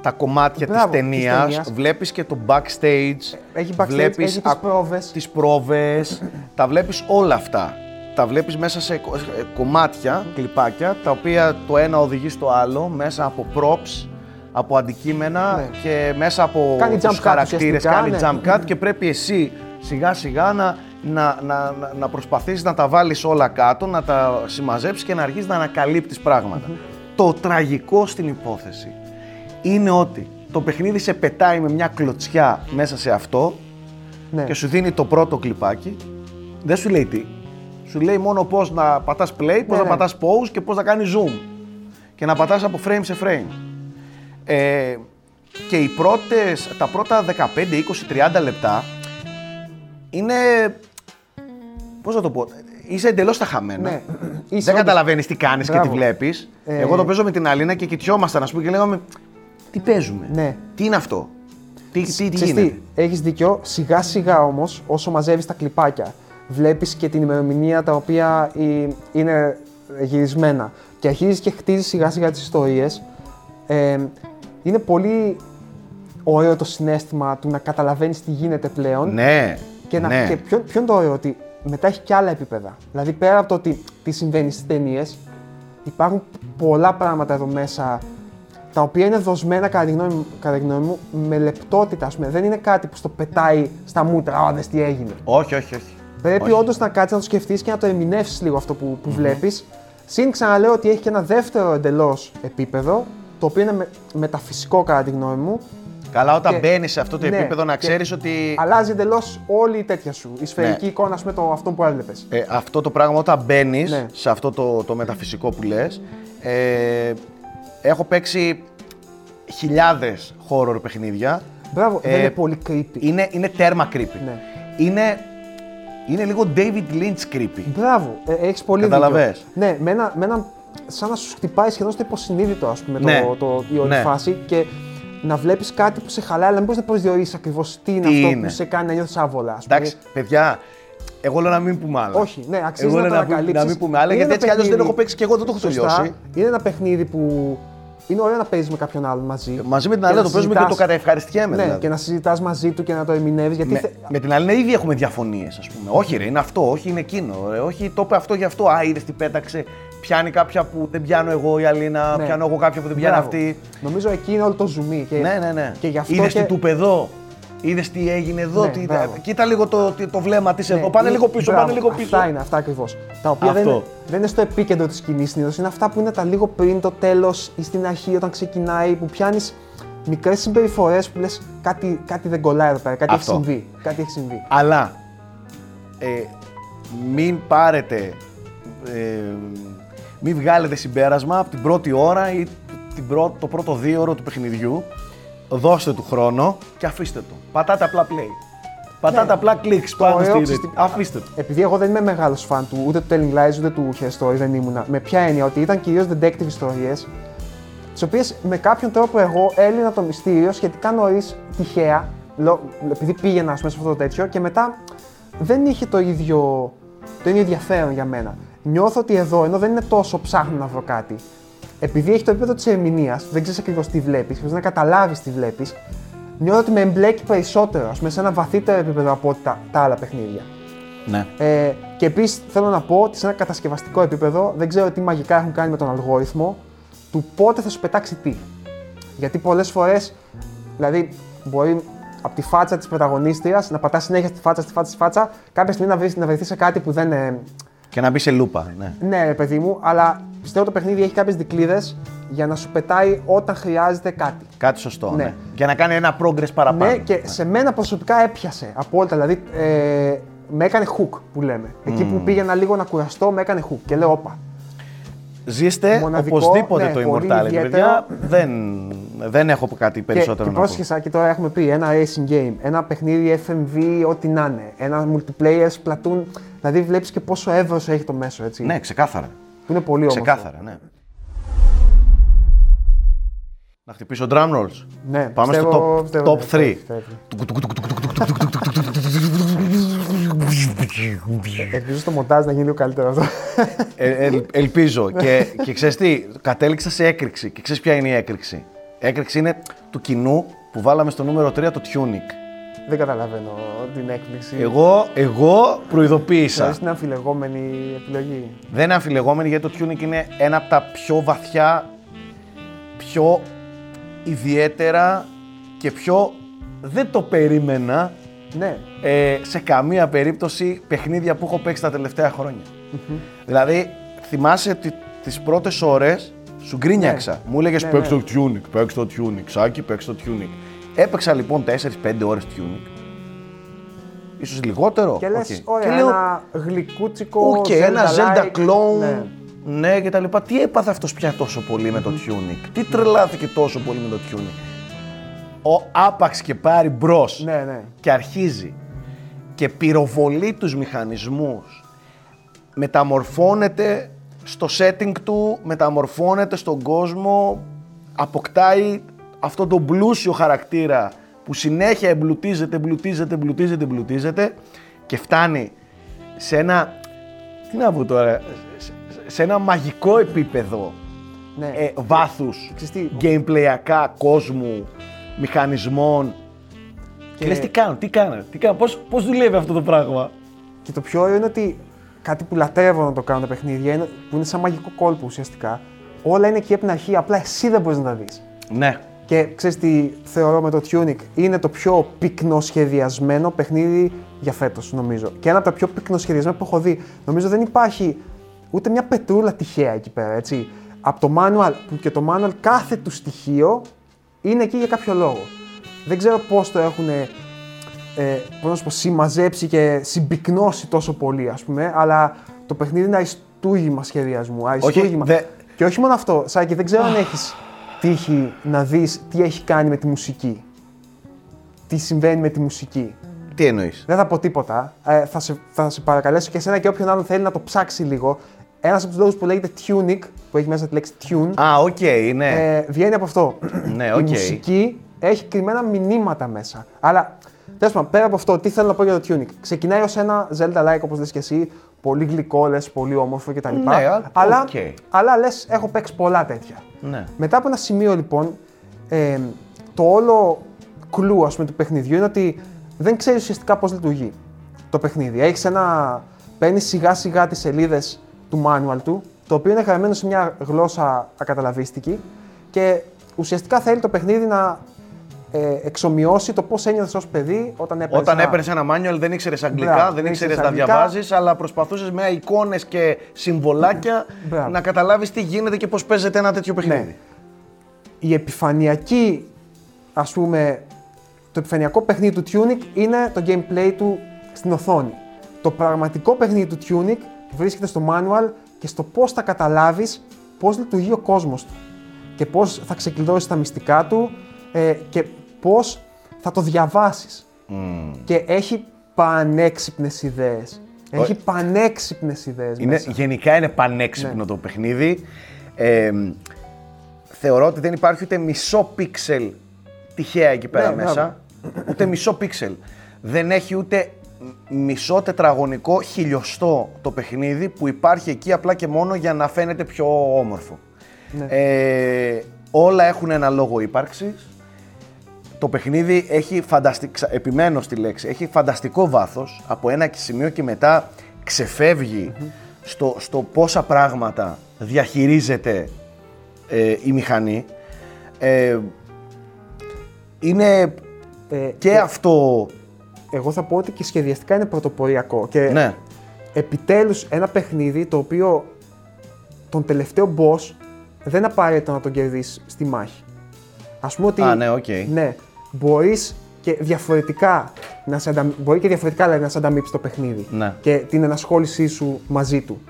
τα κομμάτια Μπράβο, της της ταινίας, ταινίας. βλέπεις και το backstage, Έχει backstage, βλέπεις έχει τις α- πρόβες. τις πρόβες, τα βλέπεις όλα αυτά. Τα βλέπεις μέσα σε κο- ε, κομμάτια, κλιπάκια, τα οποία το ένα οδηγεί στο άλλο, μέσα από props, από αντικείμενα Ναι. και μέσα από Κάνει τους jump cut χαρακτήρες, ουσιαστικά, κάνει ναι. jump cut και πρέπει εσύ σιγά σιγά να, να, να, να, να προσπαθείς να τα βάλεις όλα κάτω, να τα συμμαζέψεις και να αρχίσεις να ανακαλύπτεις πράγματα. Το τραγικό στην υπόθεση είναι ότι το παιχνίδι σε πετάει με μια κλωτσιά μέσα σε αυτό Ναι. και σου δίνει το πρώτο κλιπάκι. Δεν σου λέει τι. Σου λέει μόνο πώς να πατάς play, πώς Ναι, να ναι. πατάς pause και πώς να κάνεις zoom. Και να πατάς από frame σε frame. Ε, και οι πρώτες, τα πρώτα 15, 20, 30 λεπτά είναι. Πώς να το πω. Είσαι εντελώς τα χαμένα. Ναι. Είσαι Δεν όντως- καταλαβαίνεις τι κάνεις και τι Μπράβο. βλέπεις. Ε, Εγώ το παίζω με την Αλίνα και κοιτιόμασταν, ας πούμε, και λέγαμε. Τι παίζουμε; Ναι. Τι είναι αυτό; Τι, τι, τι Ξέρεις γίνεται. έχεις δίκιο. Σιγά σιγά όμως, όσο μαζεύεις τα κλιπάκια, βλέπεις και την ημερομηνία τα οποία ε, είναι γυρισμένα και αρχίζεις και χτίζεις σιγά σιγά τις ιστορίες, ε, είναι πολύ ωραίο το συνέστημα του να καταλαβαίνεις τι γίνεται πλέον Ναι. και, να, ναι. και ποιο, ποιο είναι το ωραίο, ότι μετά έχει και άλλα επίπεδα. Δηλαδή, πέρα από το ότι τι συμβαίνει στις ταινίες, υπάρχουν πολλά πράγματα εδώ μέσα τα οποία είναι δοσμένα κατά τη γνώμη, μου- κατά τη γνώμη μου με λεπτότητα. Ας πούμε. Δεν είναι κάτι που στο πετάει στα μούτρα. Α, δες τι έγινε. Όχι, όχι, όχι. Πρέπει Όχι. όντως να κάτσεις να το σκεφτείς και να το ερμηνεύσει λίγο αυτό που, που βλέπεις. Συν ξαναλέω ότι έχει και ένα δεύτερο εντελώς επίπεδο, το οποίο είναι με, μεταφυσικό κατά τη γνώμη μου. Καλά, όταν Και- μπαίνεις σε αυτό το ναι, επίπεδο, να και ξέρεις ότι Αλλάζει εντελώς όλη η τέτοια σου. Η σφαιρική Ναι. εικόνα, με το αυτό που έβλεπες. ε, αυτό το πράγμα όταν μπαίνεις Ναι. σε αυτό το, το μεταφυσικό που λες. Ε, έχω παίξει χιλιάδες horror παιχνίδια. Μπράβο, Ε, δεν είναι πολύ creepy. Είναι, είναι τέρμα creepy. Ναι. Είναι, είναι λίγο David Lynch creepy. Μπράβο, ε, έχεις πολύ Καταλαβες; δίκιο. Ναι, με ένα, με ένα, σαν να σου χτυπάει σχεδόν στο υποσυνείδητο, ας πούμε, Ναι. το, το, η όλη Ναι. φάση και να βλέπεις κάτι που σε χαλάει, αλλά δεν μπορεί να προσδιορίσει ακριβώς τι είναι Τι αυτό είναι. που σε κάνει να νιώθεις άβολα. ας πούμε. Εντάξει, παιδιά, εγώ λέω να μην πούμε άλλα. Όχι, ναι, αξίζει Εγώ να λέω το να, μην- ανακαλύψεις. να μην πούμε άλλα, Είναι γιατί ένα έτσι κι αλλιώ δεν παιχνίδι- έχω παίξει και εγώ δεν το έχω Σωστά. τελειώσει. Είναι ένα παιχνίδι που είναι ωραίο να παίζεις με κάποιον άλλον μαζί. Μαζί με την Και άλλη να το παίζουμε και το συζητάς- καταευχαριστιέμαι. Ναι, δηλαδή. και να συζητάς μαζί του και να το ερμηνεύει. Γιατί με, θε- με την άλλη, ναι, ήδη έχουμε διαφωνίες, ας πούμε. Όχι, ρε, είναι αυτό, όχι, είναι εκείνο. Ρε, όχι, το είπε αυτό γι' αυτό. Α, είδες τι πέταξε. Πιάνει κάποια που δεν πιάνω εγώ η Αλίνα, Ναι. πιάνω εγώ κάποια που δεν πιάνει Μπράβο. αυτή. Νομίζω εκεί είναι όλο το ζουμί. Και, Ναι, ναι, ναι. Και γι' αυτό Είδες και... τι του παιδό. Είδες τι έγινε εδώ. Ναι, τι... μπράβο. Κοίτα λίγο το, το, το βλέμμα της Ναι, εδώ. Πάνε είναι- λίγο πίσω, μπράβο, πάνε λίγο πίσω. Αυτά είναι, αυτά ακριβώς. Τα οποία δεν Αυτό. είναι, δεν είναι στο επίκεντρο της κοινή συνήθως. Είναι αυτά που είναι τα λίγο πριν το τέλος ή στην αρχή όταν ξεκινάει, που πιάνεις μικρές συμπεριφορές που λες κάτι, κάτι δεν κολλάει εδώ πέρα, κάτι Αυτό. έχει συμβεί. Κάτι έχει συμβεί. Αλλά ε, μην πάρετε, ε, μην βγάλετε συμπέρασμα από την πρώτη ώρα ή την πρω- το πρώτο δύο ώρο του παιχνιδιού. Δώστε του χρόνο και αφήστε το. Πατάτε απλά play. Πατάτε Ναι. απλά clicks Το πάνω ωραίο, στη ξέρεις τι- Αφήστε το. Επειδή εγώ δεν είμαι μεγάλος φαν του ούτε του Telling Lies ούτε του Hair Story, δεν ήμουνα. Με ποια έννοια, ότι ήταν κυρίως detective ιστορίες, τις οποίες με κάποιον τρόπο εγώ έλυνα το μυστήριο σχετικά νωρίς, τυχαία, λο- επειδή πήγαινα ας πούμε, σε αυτό το τέτοιο και μετά δεν είχε το ίδιο, το ίδιο ενδιαφέρον για μένα. Νιώθω ότι εδώ, ενώ δεν είναι τόσο ψάχνω να βρω κάτι, επειδή έχει το επίπεδο της ερμηνείας, δεν ξέρεις ακριβώς τι βλέπεις, χρειάζεται να καταλάβεις τι βλέπεις, νιώθω ότι με εμπλέκει περισσότερο, ας πούμε, σε ένα βαθύτερο επίπεδο από ό,τι τα, τα άλλα παιχνίδια. Ναι. Ε, και επίσης θέλω να πω ότι σε ένα κατασκευαστικό επίπεδο δεν ξέρω τι μαγικά έχουν κάνει με τον αλγόριθμο του πότε θα σου πετάξει τι. Γιατί πολλές φορές, δηλαδή, μπορεί από τη φάτσα της πρωταγωνίστριας να πατάς συνέχεια στη φάτσα, στη φάτσα, στη φάτσα, κάποια στιγμή να, βρεις, να βρεθείς σε κάτι που δεν είναι. Και να μπει σε λούπα. Ναι. Ναι, ρε παιδί μου, αλλά πιστεύω το παιχνίδι έχει κάποιες δικλείδε για να σου πετάει όταν χρειάζεται κάτι. Κάτι σωστό. Ναι. Ναι. Και να κάνει ένα progress παραπάνω. Ναι, και σε μένα προσωπικά έπιασε απόλυτα. Δηλαδή, ε, με έκανε hook που λέμε. Εκεί που πήγαινα λίγο να κουραστώ, με έκανε hook. Και λέω, όπα. Ζήστε Μοναδικό, οπωσδήποτε ναι, το πολύ Immortality, ιδιαίτερο. παιδιά. Δεν, δεν έχω κάτι περισσότερο και, και να πω. πρόσχεσα και τώρα έχουμε πει ένα racing game, ένα παιχνίδι FMV, ό,τι να είναι. Ένα multiplayer Splatoon. Δηλαδή, βλέπεις και πόσο εύρος έχει το μέσο, έτσι. Ναι, ξεκάθαρα. Που είναι πολύ όμορφο. Ξεκάθαρα, ναι. Να χτυπήσω drum rolls. Ναι, Πάμε πιστεύω- στο top, πιστεύω, top ναι, 3. πιστεύω. Ελπίζω στο μοντάζ να γίνει λίγο καλύτερο αυτό. Ε, ελ- ελπίζω. και, και ξέρεις τι, κατέληξα σε έκρηξη. Και ξέρεις ποια είναι η έκρηξη; Έκρηξη είναι του κοινού που βάλαμε στο νούμερο 3 το Tunic. Δεν καταλαβαίνω την έκπληξη. Εγώ, εγώ προειδοποίησα. Δηλαδή στην αμφιλεγόμενη επιλογή. Δεν είναι αμφιλεγόμενη γιατί το tuning είναι ένα από τα πιο βαθιά, πιο ιδιαίτερα και πιο δεν το περίμενα Ναι, ε, σε καμία περίπτωση παιχνίδια που έχω παίξει τα τελευταία χρόνια. Δηλαδή, θυμάσαι ότι τις πρώτες ώρες σου γκρίνιαξα. Ναι. Μου έλεγες Ναι, παίξ ναι. το tuning, παίξ το tuning, Σάκη παίξ το tuning. Έπαιξα λοιπόν 4-5 ώρες Tunic. Ίσως λιγότερο. και λες, οκ. ωραία, Και λέω, ένα γλυκούτσικο, Οκ, ένα Zelda Zelda-like. clone. Ναι. Ναι. και τα λοιπά. Τι έπαθε αυτός πια τόσο πολύ με το Tunic; Τι τρελάθηκε τόσο πολύ με το Tunic; Ο άπαξ και πάρει μπρος Ναι, ναι. και αρχίζει και πυροβολεί τους μηχανισμούς. Μεταμορφώνεται στο setting του, μεταμορφώνεται στον κόσμο, αποκτάει αυτό το πλούσιο χαρακτήρα που συνέχεια εμπλουτίζεται, εμπλουτίζεται, εμπλουτίζεται, εμπλουτίζεται και φτάνει σε ένα, τι να πω τώρα, σε- σε ένα μαγικό επίπεδο ναι. ε, βάθους, Ξέρεις τι, gameplayακά, κόσμου, μηχανισμών. Και, Και- λες τι κάνω, τι κάνω, τι κάνω, πώς, πώς δουλεύει αυτό το πράγμα; Και το πιο ωραίο είναι ότι κάτι που λατρεύω να το κάνουν τα παιχνίδια, είναι, που είναι σαν μαγικό κόλπο ουσιαστικά. Όλα είναι εκεί από την αρχή, απλά εσύ δεν μπορείς να τα δεις. Ναι. Και ξέρεις τι θεωρώ με το Tunic, είναι το πιο πυκνοσχεδιασμένο παιχνίδι για φέτος, νομίζω. Και ένα από τα πιο πυκνοσχεδιασμένα που έχω δει. Νομίζω δεν υπάρχει ούτε μια πετρούλα τυχαία εκεί πέρα, έτσι. Από το manual, που και το manual κάθε του στοιχείο είναι εκεί για κάποιο λόγο. Δεν ξέρω πώς το έχουν ε, πώς να σου πω, συμμαζέψει και συμπυκνώσει τόσο πολύ, ας πούμε, αλλά το παιχνίδι είναι αριστούργημα σχεδιασμού. Αριστούργημα. δε- Και όχι μόνο αυτό, Σάκη, δεν ξέρω αν έχεις τύχει να δεις τι έχει κάνει με τη μουσική. Τι συμβαίνει με τη μουσική. Τι εννοείς; Δεν θα πω τίποτα. Ε, θα, σε, θα σε παρακαλέσω και εσένα και όποιον άλλον θέλει να το ψάξει λίγο. Ένας από τους λόγους που λέγεται Tunic, που έχει μέσα τη λέξη tune, Α, οκ, ναι. ε, βγαίνει από αυτό. Ναι, Η οκ. μουσική έχει κρυμμένα μηνύματα μέσα. Αλλά τέλος πάντων, πέρα από αυτό, τι θέλω να πω για το Tunic. Ξεκινάει ως ένα Zelda-like, όπως λες και εσύ, πολύ γλυκό, λες, πολύ όμορφο κτλ. Ναι, α, αλλά, οκ. αλλά λες, έχω παίξει πολλά τέτοια. ναι. Μετά από ένα σημείο λοιπόν, ε, το όλο κλου ας πούμε, του παιχνιδιού είναι ότι δεν ξέρεις ουσιαστικά πώς λειτουργεί το παιχνίδι. Έχεις ένα. Παίρνεις σιγά σιγά τις σελίδες του manual του, το οποίο είναι γραμμένο σε μια γλώσσα ακαταλαβίστικη και ουσιαστικά θέλει το παιχνίδι να ε, εξομοιώσει το πώς ένιωθες ως παιδί όταν έπαιρνες. Όταν έπαιρνες ένα manual δεν ήξερες αγγλικά, Μπράβο, δεν δεν ήξερες ήξερες να αγγλικά. διαβάζεις, αλλά προσπαθούσες με εικόνες και συμβολάκια Μπράβο. να καταλάβεις τι γίνεται και πώς παίζεται ένα τέτοιο παιχνίδι. Ναι. Η επιφανειακή, ας πούμε, το επιφανειακό παιχνίδι του Tunic είναι το gameplay του στην οθόνη. Το πραγματικό παιχνίδι του Tunic βρίσκεται στο manual και στο πώς θα καταλάβεις πώς λειτουργεί ο κόσμος του και πώς θα ξεκλειδώσεις τα μυστικά του ε, και πώς θα το διαβάσεις. Και έχει πανέξυπνες ιδέες. Έχει πανέξυπνες ιδέες Είναι, μέσα. γενικά είναι πανέξυπνο Ναι. το παιχνίδι. Ε, θεωρώ ότι δεν υπάρχει ούτε μισό πίξελ τυχαία εκεί πέρα Ναι, μέσα. Ούτε μισό πίξελ. Δεν έχει ούτε μισό τετραγωνικό χιλιοστό το παιχνίδι που υπάρχει εκεί απλά και μόνο για να φαίνεται πιο όμορφο. Ναι. Ε, όλα έχουν ένα λόγο ύπαρξης. Το παιχνίδι έχει φανταστικό, επιμένω στη λέξη, έχει φανταστικό βάθος. Από ένα σημείο και μετά ξεφεύγει στο, στο πόσα πράγματα διαχειρίζεται ε, η μηχανή. Ε, είναι Ε, και αυτό... εγώ θα πω ότι και σχεδιαστικά είναι πρωτοποριακό. Και Ναι, επιτέλους ένα παιχνίδι το οποίο τον τελευταίο boss δεν απαραίτητο να τον κερδίσεις στη μάχη. Ας πούμε ότι Α, ναι, οκ. ναι, μπορείς και διαφορετικά να σε αντα... μπορεί και διαφορετικά δηλαδή, να σε ανταμείψει το παιχνίδι Ναι. και την ενασχόλησή σου μαζί του.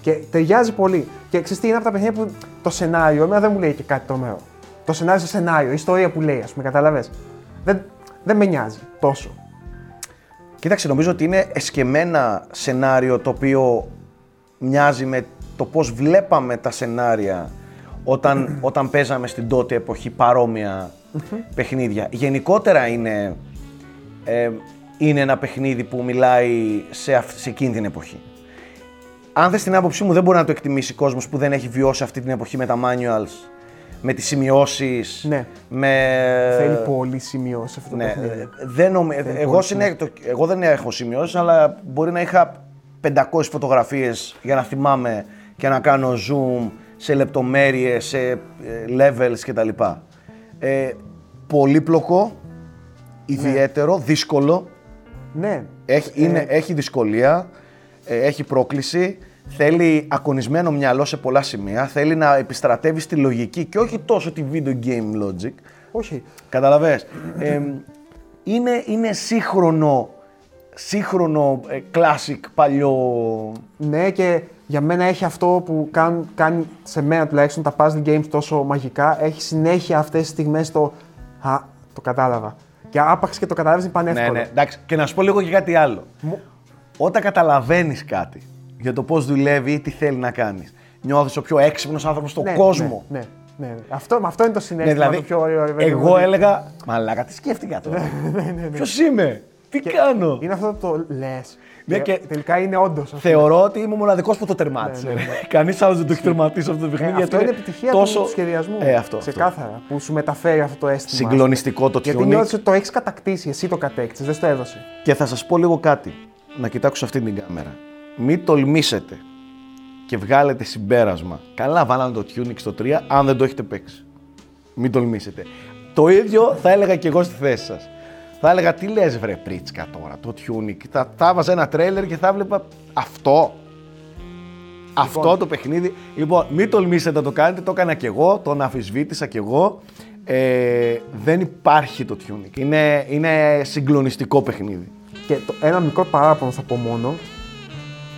Και ταιριάζει πολύ. Και ξέρεις τι είναι από τα παιχνίδια που το σενάριο, εμένα δεν μου λέει και κάτι τρομερό. Το σενάριο στο σενάριο, η ιστορία που λέει, ας πούμε, καταλαβες. Δεν, δεν με νοιάζει τόσο. Κοίταξε, νομίζω ότι είναι εσκεμμένα σενάριο το οποίο μοιάζει με το πώς βλέπαμε τα σενάρια όταν, όταν παίζαμε στην τότε εποχή παρόμοια παιχνίδια. Γενικότερα είναι, ε, είναι ένα παιχνίδι που μιλάει σε, αυ- σε εκείνη την εποχή. Αν θες την άποψή μου δεν μπορεί να το εκτιμήσει κόσμος που δεν έχει βιώσει αυτή την εποχή με τα manuals, με τις σημειώσεις, Ναι. με... Θέλει πολύ σημειώσεις αυτό το Ναι, παιχνίδι. ε, δεν νομι... εγώ, πολύ συνέ... το... εγώ δεν έχω σημειώσεις, αλλά μπορεί να είχα 500 φωτογραφίες για να θυμάμαι και να κάνω zoom σε λεπτομέρειες, σε ε, levels κτλ. Ε, πολύπλοκο, ιδιαίτερο, δύσκολο, Ναι. έχει, είναι, έχει δυσκολία, ε, έχει πρόκληση, θέλει ακονισμένο μυαλό σε πολλά σημεία, θέλει να επιστρατεύει τη λογική και όχι τόσο τη video game logic. Όχι. Καταλαβες. Ε, είναι, είναι σύγχρονο, σύγχρονο, ε, classic, παλιό... Ναι, και για μένα έχει αυτό που κάνουν, κάνει σε μένα τουλάχιστον τα puzzle games τόσο μαγικά. Έχει συνέχεια αυτές τις στιγμές το. Α, το κατάλαβα. Και άπαξ και το καταλάβει είναι Ναι, πανεύκολο. ναι, εντάξει. Και να σου πω λίγο και κάτι άλλο. Μου- Όταν καταλαβαίνεις κάτι για το πώς δουλεύει ή τι θέλει να κάνεις, νιώθεις ο πιο έξυπνος άνθρωπος στον Ναι, κόσμο. Ναι, ναι, ναι. Αυτό, αυτό είναι το Ναι, συνέστημα δηλαδή, το πιο ωραίο. ρε παιδί μου, εγώ ότι- έλεγα, μαλάκα, τι σκέφτηκα τώρα. Ποιος είμαι, τι κάνω. Είναι αυτό το λες. Ναι, και- Τελικά είναι όντως. Θεωρώ ότι είμαι ο μοναδικός που το τερμάτισε. Ναι, ναι, ναι. Κανείς άλλος δεν το έχει τερματίσει αυτό το παιχνίδι. Ε, γιατί αυτό είναι επιτυχία του σχεδιασμού. Ε, αυτό. αυτό. Ξεκάθαρα. Που σου μεταφέρει αυτό το αίσθημα. Συγκλονιστικό το Γιατί tuning. νιώθεις ότι το έχεις κατακτήσει. Εσύ το κατέκτησες, δεν στο έδωσε. Και θα σας πω λίγο κάτι, να κοιτάξω αυτή την κάμερα. Μην τολμήσετε και βγάλετε συμπέρασμα. Καλά βάλανε το tuning στο 3, αν δεν το έχετε παίξει. Μην τολμήσετε. Το ίδιο θα έλεγα και εγώ στη θέση σας. Θα έλεγα τι λες, βρε πρίτσκα τώρα, το tuning. Θα, θα έβαζα ένα τρέλερ και θα έβλεπα αυτό. Αυτό το παιχνίδι. Λοιπόν, μην τολμήσετε να το κάνετε. Το έκανα κι εγώ, τον αφισβήτησα κι εγώ. Ε, δεν υπάρχει το tuning. Είναι, είναι συγκλονιστικό παιχνίδι. Και το, ένα μικρό παράπονο θα πω μόνο.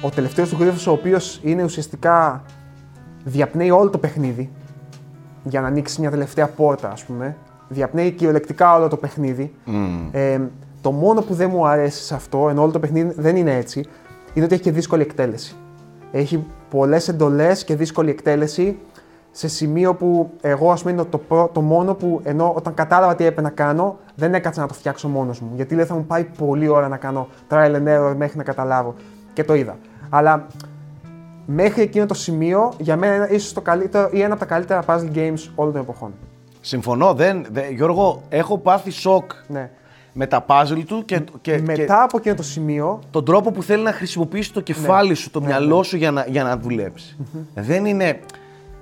Ο τελευταίος του γρίφο, ο οποίος είναι ουσιαστικά διαπνέει όλο το παιχνίδι για να ανοίξει μια τελευταία πόρτα, ας πούμε. Διαπνέει κυριολεκτικά όλο το παιχνίδι. Ε, το μόνο που δεν μου αρέσει σε αυτό, ενώ όλο το παιχνίδι δεν είναι έτσι, είναι ότι έχει και δύσκολη εκτέλεση. Έχει πολλές εντολές και δύσκολη εκτέλεση σε σημείο που εγώ, ας πούμε, είναι το, πρω- το μόνο που ενώ όταν κατάλαβα τι έπρεπε να κάνω, δεν έκατσα να το φτιάξω μόνος μου. Γιατί λέει θα μου πάει πολλή ώρα να κάνω trial and error μέχρι να καταλάβω. Και το είδα. Αλλά μέχρι εκείνο το σημείο, για μένα είναι ίσως το καλύτερο ή ένα από τα καλύτερα puzzle games όλων των εποχών. Συμφωνώ, δεν, δεν- Γιώργο, έχω πάθει σοκ Ναι. με τα puzzle του και, και, και Μετά από εκείνο το σημείο, τον τρόπο που θέλει να χρησιμοποιήσει το κεφάλι σου, το μυαλό σου για να, για να δουλεψει Δεν είναι,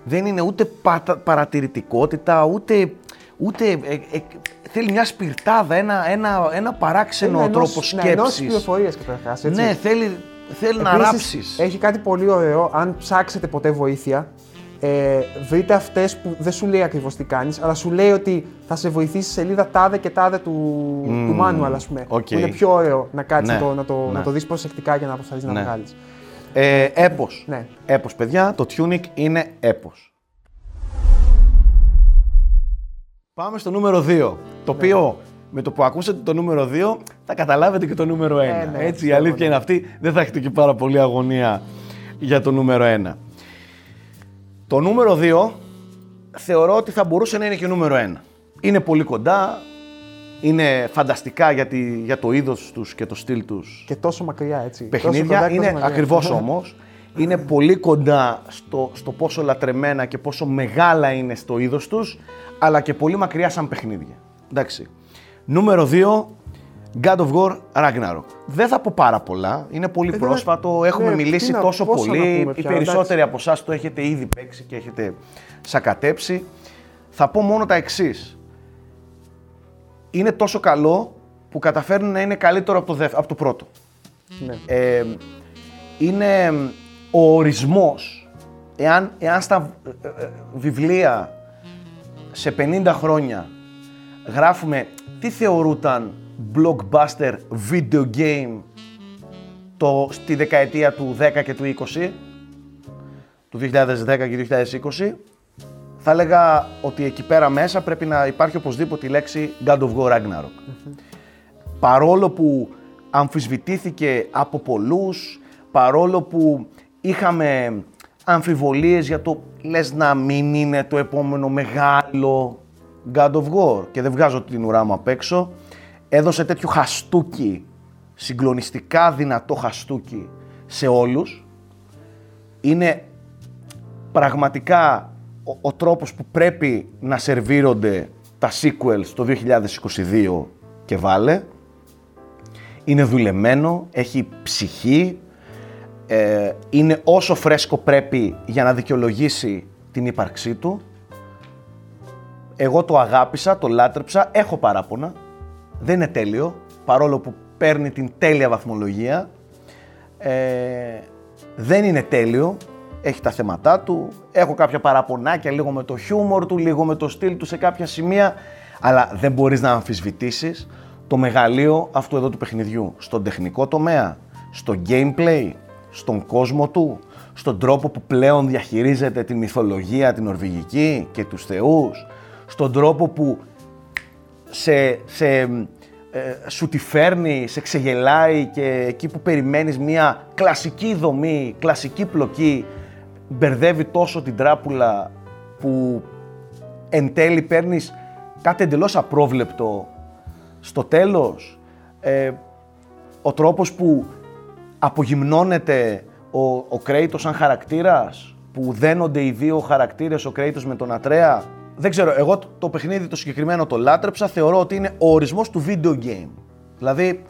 δεν είναι ούτε πατα- παρατηρητικότητα, ούτε, ούτε ε, ε, θέλει μια σπιρτάδα, ένα, ένα, ένα παράξενο είναι τρόπο ενός- ναι, ενός σκέψης. πληροφορίες καταρχάς, έτσι. ναι, θέλει, θέλει να Επίσης, ράψεις. Έχει κάτι πολύ ωραίο. Αν ψάξετε ποτέ βοήθεια, ε, βρείτε αυτές που δεν σου λέει ακριβώς τι κάνεις, αλλά σου λέει ότι θα σε βοηθήσει σε σελίδα τάδε και τάδε του, του manual, ας πούμε. οκ. Που είναι πιο ωραίο να κάτσει Ναι, το, να το, ναι. να το δεις προσεκτικά για να προσπαθήσει Ναι. να βγάλεις. Ε, έπος. Ναι. Έπος, παιδιά. Το Tunic είναι έπος. Πάμε στο νούμερο 2. Το οποίο με το που ακούσατε το νούμερο 2 θα καταλάβετε και το νούμερο 1. ναι, Έτσι, η πιστεύω, αλήθεια ναι. είναι αυτή. Δεν θα έχετε και πάρα πολύ αγωνία για το νούμερο 1. Το νούμερο 2 θεωρώ ότι θα μπορούσε να είναι και νούμερο 1. Είναι πολύ κοντά, είναι φανταστικά για, τη- για το είδος τους και το στυλ τους Και τόσο μακριά έτσι. Τόσο παιχνίδια. κοντά και τόσο Είναι μακριά. ακριβώς όμως. Είναι πολύ κοντά στο, στο πόσο λατρεμένα και πόσο μεγάλα είναι στο είδος τους, αλλά και πολύ μακριά σαν παιχνίδια. Εντάξει. Νούμερο 2, God of War Ragnarok. Δεν θα πω πάρα πολλά, είναι πολύ δεν- πρόσφατο, έχουμε ναι, μιλήσει τι να- τόσο πόσα να πολύ. πούμε Οι πια, περισσότεροι από εσάς το έχετε ήδη παίξει και έχετε σακατέψει. Θα πω μόνο τα εξής. Είναι τόσο καλό που καταφέρνει να είναι καλύτερο από το, δευ- από το πρώτο Ναι. ε, είναι ο ορισμός. Εάν, εάν στα ε, ε, βιβλία σε 50 χρόνια γράφουμε τι θεωρούταν blockbuster video game το, στη δεκαετία του 10 και του 20, του 2010 και 2020, θα έλεγα ότι εκεί πέρα μέσα πρέπει να υπάρχει οπωσδήποτε η λέξη God of War Ragnarok. Παρόλο που αμφισβητήθηκε από πολλούς, παρόλο που είχαμε αμφιβολίες για το λες να μην είναι το επόμενο μεγάλο God of War και δεν βγάζω την ουρά μου απ' έξω, έδωσε τέτοιο χαστούκι, συγκλονιστικά δυνατό χαστούκι σε όλους. Είναι πραγματικά ο, ο τρόπος που πρέπει να σερβίρονται τα sequels το 2022 και βάλε. Είναι δουλεμένο, έχει ψυχή, ε, είναι όσο φρέσκο πρέπει για να δικαιολογήσει την ύπαρξή του. Εγώ το αγάπησα, το λάτρεψα, έχω παράπονα. Δεν είναι τέλειο, παρόλο που παίρνει την τέλεια βαθμολογία. Ε, δεν είναι τέλειο, έχει τα θέματά του, έχω κάποια παραπονάκια λίγο με το χιούμορ του, λίγο με το στυλ του σε κάποια σημεία, αλλά δεν μπορείς να αμφισβητήσεις το μεγαλείο αυτού εδώ του παιχνιδιού, στον τεχνικό τομέα, στο gameplay, στον κόσμο του, στον τρόπο που πλέον διαχειρίζεται τη μυθολογία την νορβηγική και τους θεούς, στον τρόπο που σε, σε, ε, σου τη φέρνει, σε ξεγελάει και εκεί που περιμένεις μια κλασική δομή, κλασική πλοκή, μπερδεύει τόσο την τράπουλα που εν τέλει παίρνεις κάτι εντελώς απρόβλεπτο στο τέλος. Ε, ο τρόπος που απογυμνώνεται ο, ο Κρέιτος σαν χαρακτήρας, που δένονται οι δύο χαρακτήρες, ο Κρέιτος με τον Ατρέα. Δεν ξέρω, εγώ το, το παιχνίδι το συγκεκριμένο το λάτρεψα, θεωρώ ότι είναι ο ορισμός του video game. Δηλαδή,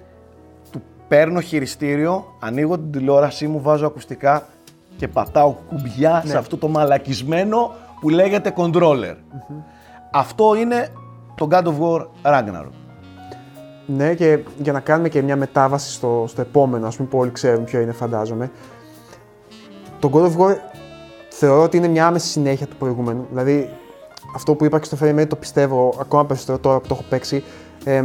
του παίρνω χειριστήριο, ανοίγω την τηλεόρασή μου, βάζω ακουστικά και πατάω κουμπιά σε αυτό το μαλακισμένο που λέγεται controller. Αυτό είναι το God of War Ragnarok. Ναι, και για να κάνουμε και μια μετάβαση στο, στο επόμενο, ας πούμε, που όλοι ξέρουν ποιο είναι, φαντάζομαι. Το God of War θεωρώ ότι είναι μια άμεση συνέχεια του προηγούμενου. Δηλαδή, αυτό που είπα και στο Frame το πιστεύω ακόμα περισσότερο τώρα που το έχω παίξει. Ε,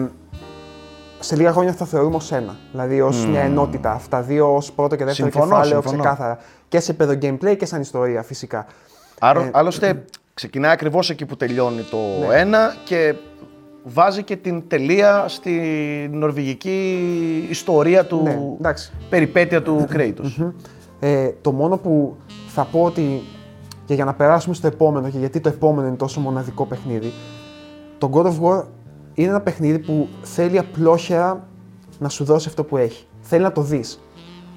σε λίγα χρόνια θα θεωρούμε ως ένα. Δηλαδή ως μια ενότητα. Αυτά δύο ως πρώτο και δεύτερο Συμφωνώ, κεφάλαιο συμφωνώ. ξεκάθαρα. Και σε επίπεδο gameplay και σαν ιστορία φυσικά. Άρα, Ε, άλλωστε, ξεκινάει ακριβώς εκεί που τελειώνει το Ναι. ένα και βάζει και την τελεία στη νορβηγική ιστορία του. Ναι, εντάξει. περιπέτεια του Kratos. Ε, το μόνο που θα πω ότι και για να περάσουμε στο επόμενο και γιατί το επόμενο είναι τόσο μοναδικό παιχνίδι, το God of War είναι ένα παιχνίδι που θέλει απλόχερα να σου δώσει αυτό που έχει. Θέλει να το δεις.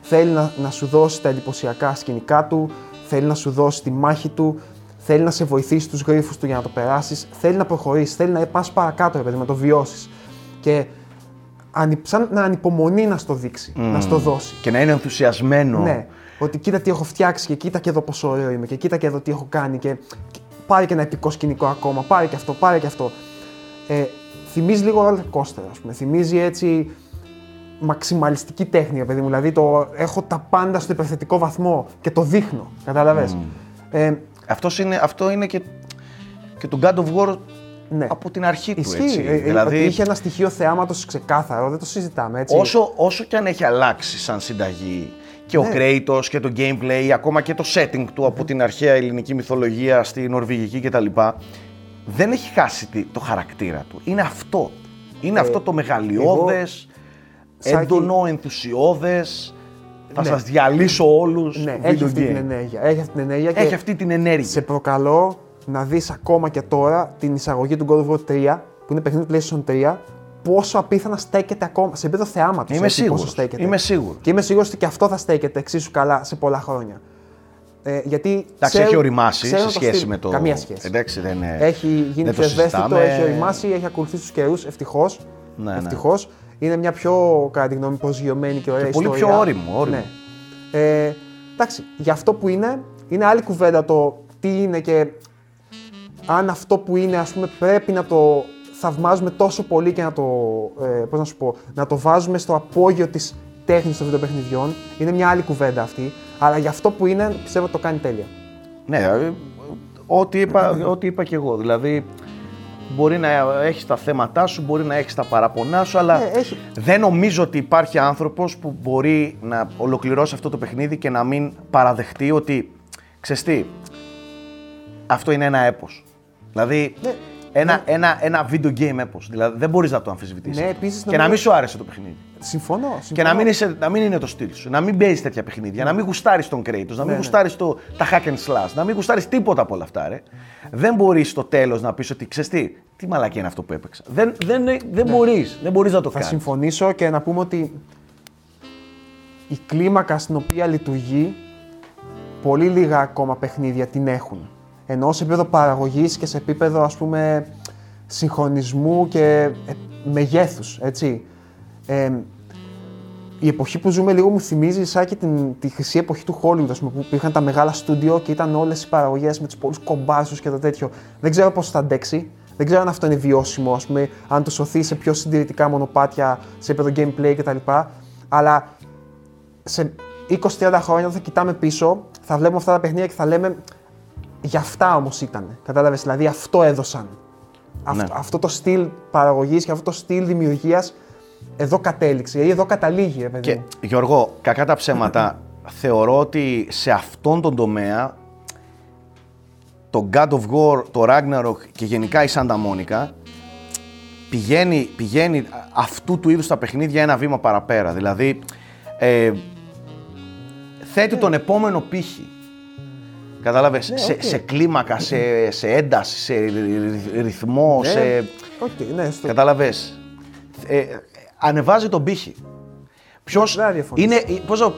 Θέλει να, να σου δώσει τα εντυπωσιακά σκηνικά του, θέλει να σου δώσει τη μάχη του, θέλει να σε βοηθήσει τους γρίφους του για να το περάσεις, θέλει να προχωρήσεις, θέλει να πας παρακάτω, ρε παιδί, να το βιώσεις. Και ανυ- σαν να ανυπομονεί να στο δείξει, να στο δώσει. Και να είναι ενθουσιασμένο. Ναι. Ότι κοίτα τι έχω φτιάξει και κοίτα και εδώ πόσο ωραίο είμαι και κοίτα και εδώ τι έχω κάνει και, και πάρε και ένα επικό σκηνικό ακόμα, πάρε και αυτό, πάρε και αυτό. Ε, θυμίζει λίγο roller coaster, ας πούμε. Θυμίζει έτσι μαξιμαλιστική τέχνη, ρε παιδί μου. Δηλαδή το έχω τα πάντα στο υπερθετικό βαθμό και το δείχνω. Κατάλαβες; Ε, Αυτός είναι, αυτό είναι και, και το God of War ναι. από την αρχή του. Ισχύει. Έτσι. Ε, ε, δηλαδή, ότι είχε ένα στοιχείο θεάματος ξεκάθαρο, δεν το συζητάμε. Έτσι. όσο, όσο και αν έχει αλλάξει σαν συνταγή και ο Ναι. Kratos και το gameplay, ακόμα και το setting του από την αρχαία ελληνική μυθολογία στη νορβηγική κτλ. Δεν έχει χάσει τη- το χαρακτήρα του. Είναι αυτό. Είναι αυτό το μεγαλειώδες, Ε, Σάκη- έντονο, ενθουσιώδες. Θα Ναι. σας διαλύσω όλους ναι, video έχει αυτή game. την ενέργεια. Έχει αυτή την ενέργεια και Έχει αυτή την ενέργεια. σε προκαλώ να δεις ακόμα και τώρα την εισαγωγή του God of War 3, που είναι παιχνίδι του PlayStation 3, πόσο απίθανα στέκεται ακόμα, σε επίπεδο θεάματος. Είμαι έτσι, σίγουρος. Πόσο στέκεται. Είμαι σίγουρος. Και είμαι σίγουρος ότι και αυτό θα στέκεται εξίσου καλά σε πολλά χρόνια. Ε, γιατί Εντάξει, ξέρουν- έχει οριμάσει ξέρουν σε το σχέση στυλ. με το. Καμία σχέση. Εντάξει, δεν είναι. Έχει γίνει δεν πιο το ευαίσθητο, συζητάμε. έχει οριμάσει, έχει ακολουθήσει τους καιρούς. Ευτυχώς. Ναι, ναι. Ευτυχώς. Είναι μια πιο, κατά τη γνώμη, προσγειωμένη και ωραία πολύ ιστορία. πιο όριμο, όριμο. Ναι. Ε, εντάξει, για αυτό που είναι, είναι άλλη κουβέντα το τι είναι και αν αυτό που είναι, ας πούμε, πρέπει να το θαυμάζουμε τόσο πολύ και να το, ε, πώς να σου πω, να το βάζουμε στο απόγειο της τέχνης των βιντεοπαιχνιδιών. Είναι μια άλλη κουβέντα αυτή. Αλλά για αυτό που είναι, πιστεύω ότι το κάνει τέλεια. Ναι, ε, ό,τι είπα, ό,τι είπα και εγώ. Δηλαδή, μπορεί να έχεις τα θέματά σου, μπορεί να έχεις τα παραπονά σου, αλλά Ε, έχει. δεν νομίζω ότι υπάρχει άνθρωπος που μπορεί να ολοκληρώσει αυτό το παιχνίδι και να μην παραδεχτεί ότι ξέρεις τι, αυτό είναι ένα έπος. Δηλαδή, Ναι. Ένα, ένα, ένα video game έπος. Δηλαδή, δεν μπορείς να το αμφισβητήσεις. Ναι, αυτό. επίσης, και να νομίζω- μην σου άρεσε το παιχνίδι. Συμφωνώ. συμφωνώ. Και να μην, είσαι, να μην είναι το στυλ σου, να μην παίζεις τέτοια παιχνίδια, να μην γουστάρεις τον Kratos, να μην ναι. γουστάρεις το, τα hack and slash, να μην γουστάρεις τίποτα από όλα αυτά. Ρε. Δεν μπορείς στο τέλος να πεις ότι ξέρεις τι, τι μαλακία είναι αυτό που έπαιξα. Δεν, δεν, δεν μπορείς δεν μπορείς να το Θα κάνεις. συμφωνήσω και να πούμε ότι η κλίμακα στην οποία λειτουργεί πολύ λίγα ακόμα παιχνίδια την έχουν. Ενώ σε επίπεδο παραγωγής και σε επίπεδο ας πούμε συγχρονισμού και ε, μεγέθους, έτσι. Ε, η εποχή που ζούμε λίγο μου θυμίζει σαν και την, τη χρυσή εποχή του Hollywood, ας πούμε, που υπήρχαν τα μεγάλα στούντιο και ήταν όλες οι παραγωγές με τους πολλούς κομπάσους και το τέτοιο. Δεν ξέρω πώς θα αντέξει. Δεν ξέρω αν αυτό είναι βιώσιμο, ας πούμε, αν το σωθεί σε πιο συντηρητικά μονοπάτια, σε επίπεδο gameplay κτλ. Αλλά σε 20-30 χρόνια όταν θα κοιτάμε πίσω, θα βλέπουμε αυτά τα παιχνίδια και θα λέμε για αυτά όμως ήταν. Κατάλαβες, δηλαδή αυτό έδωσαν. Αυτό, Ναι. αυτό το στυλ παραγωγής και αυτό το στυλ δημιουργίας εδώ κατέληξε ή εδώ καταλήγει, ρε παιδί. Και μου. Γιώργο, κακά τα ψέματα, θεωρώ ότι σε αυτόν τον τομέα το God of War, το Ragnarok και γενικά η Santa Monica πηγαίνει, πηγαίνει αυτού του είδους τα παιχνίδια ένα βήμα παραπέρα. Δηλαδή, ε, θέτει τον επόμενο πύχη. Κατάλαβες, Ναι, σε, οκ. σε κλίμακα, σε, σε ένταση, σε ρυ- ρυθμό, Ναι, σε... οκ, ναι, στο... Κατάλαβες. Ε, ανεβάζει τον πύχη. Ποιος Δεν θα διαφωνήσω. είναι, πώς, να-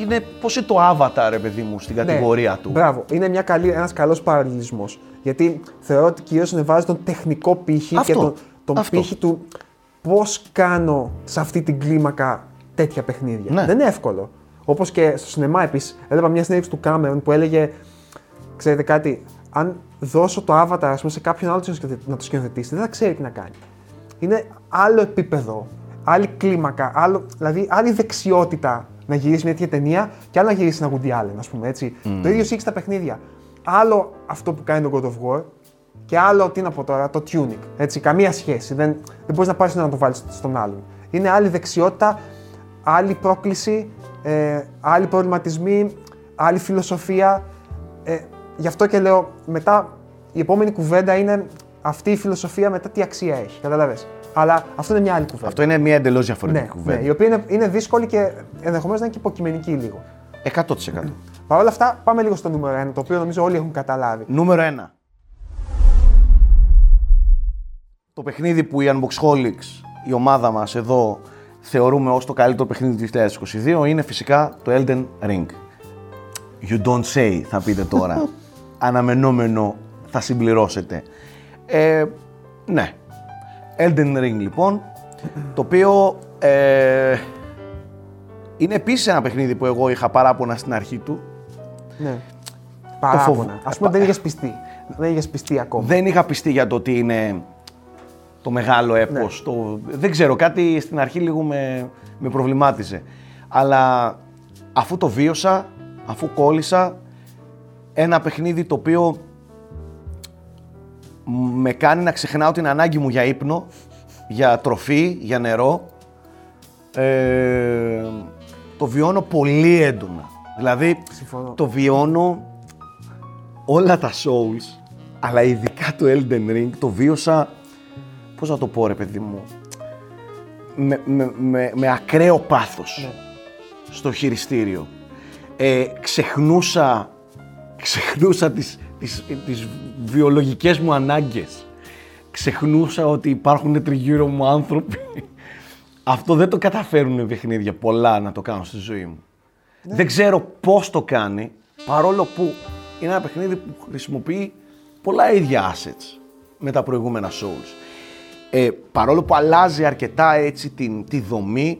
είναι, πώς είναι το Avatar, ρε παιδί μου, στην Ναι, κατηγορία του; Μπράβο. Είναι μια καλή, ένας καλός παραλληλισμός. Γιατί θεωρώ ότι κυρίως ανεβάζει τον τεχνικό πύχη Αυτό, και τον, τον αυτό. πύχη του πώς κάνω σε αυτή την κλίμακα τέτοια παιχνίδια. Ναι. Δεν είναι εύκολο. Όπως και στο σινεμά επίσης. Έβλεπα μια συνέντευξη του Κάμερον που έλεγε, ξέρετε κάτι, αν δώσω το avatar ας πούμε, σε κάποιον άλλο να το σκηνοθετήσει, δεν θα ξέρει τι να κάνει. Είναι άλλο επίπεδο, άλλη κλίμακα, άλλο, δηλαδή άλλη δεξιότητα να γυρίσει μια τέτοια ταινία και άλλο να γυρίσει ένα Woody Allen, ας πούμε έτσι. Το ίδιο ισχύει στα παιχνίδια. Άλλο αυτό που κάνει το God of War και άλλο, τι να πω τώρα, το tuning. Έτσι, καμία σχέση. Δεν, δεν μπορείς να πάρεις να το βάλεις στον άλλον. Είναι άλλη δεξιότητα, άλλη πρόκληση, ε, άλλοι προβληματισμοί, άλλη φιλοσοφία. Ε, γι' αυτό και λέω, μετά η επόμενη κουβέντα είναι αυτή η φιλοσοφία μετά τι αξία έχει. Καταλαβες. Αλλά αυτό είναι μια άλλη κουβέντα. Αυτό είναι μια εντελώς διαφορετική ναι, κουβέντα. Ναι, η οποία είναι, είναι δύσκολη και ενδεχομένως να είναι και υποκειμενική λίγο. 100%. Παρ' όλα αυτά, πάμε λίγο στο νούμερο 1, το οποίο νομίζω όλοι έχουν καταλάβει. Νούμερο 1. Το παιχνίδι που η Unboxholics, η ομάδα μας εδώ, θεωρούμε ως το καλύτερο παιχνίδι του 2022 είναι φυσικά το Elden Ring. You don't say, θα πείτε τώρα. Αναμενόμενο θα συμπληρώσετε. Ε, ναι. Elden Ring λοιπόν, το οποίο ε, είναι επίσης ένα παιχνίδι που εγώ είχα παράπονα στην αρχή του. Ναι. Παράπονα. Ας πούμε δεν είχες πιστεί. Δεν είχες πιστεί ακόμα. Δεν είχα πιστεί για το ότι είναι το μεγάλο έπος. Ναι. Το... Δεν ξέρω, κάτι στην αρχή λίγο με, με προβλημάτιζε. Αλλά αφού το βίωσα, αφού κόλλησα, ένα παιχνίδι το οποίο με κάνει να ξεχνάω την ανάγκη μου για ύπνο, για τροφή, για νερό. Ε, το βιώνω πολύ έντονα. Δηλαδή, Συμφωνώ. το βιώνω όλα τα Souls, αλλά ειδικά το Elden Ring, το βίωσα, πώς να το πω ρε παιδί μου, με, με, με, με ακραίο πάθος Ναι. στο χειριστήριο. Ε, ξεχνούσα, ξεχνούσα τις, τις, τις βιολογικές μου ανάγκες. Ξεχνούσα ότι υπάρχουν τριγύρω μου άνθρωποι. Αυτό δεν το καταφέρουν παιχνίδια πολλά να το κάνω στη ζωή μου. Δεν ξέρω πώς το κάνει, παρόλο που είναι ένα παιχνίδι που χρησιμοποιεί πολλά ίδια assets με τα προηγούμενα Souls. Ε, παρόλο που αλλάζει αρκετά έτσι την, τη δομή,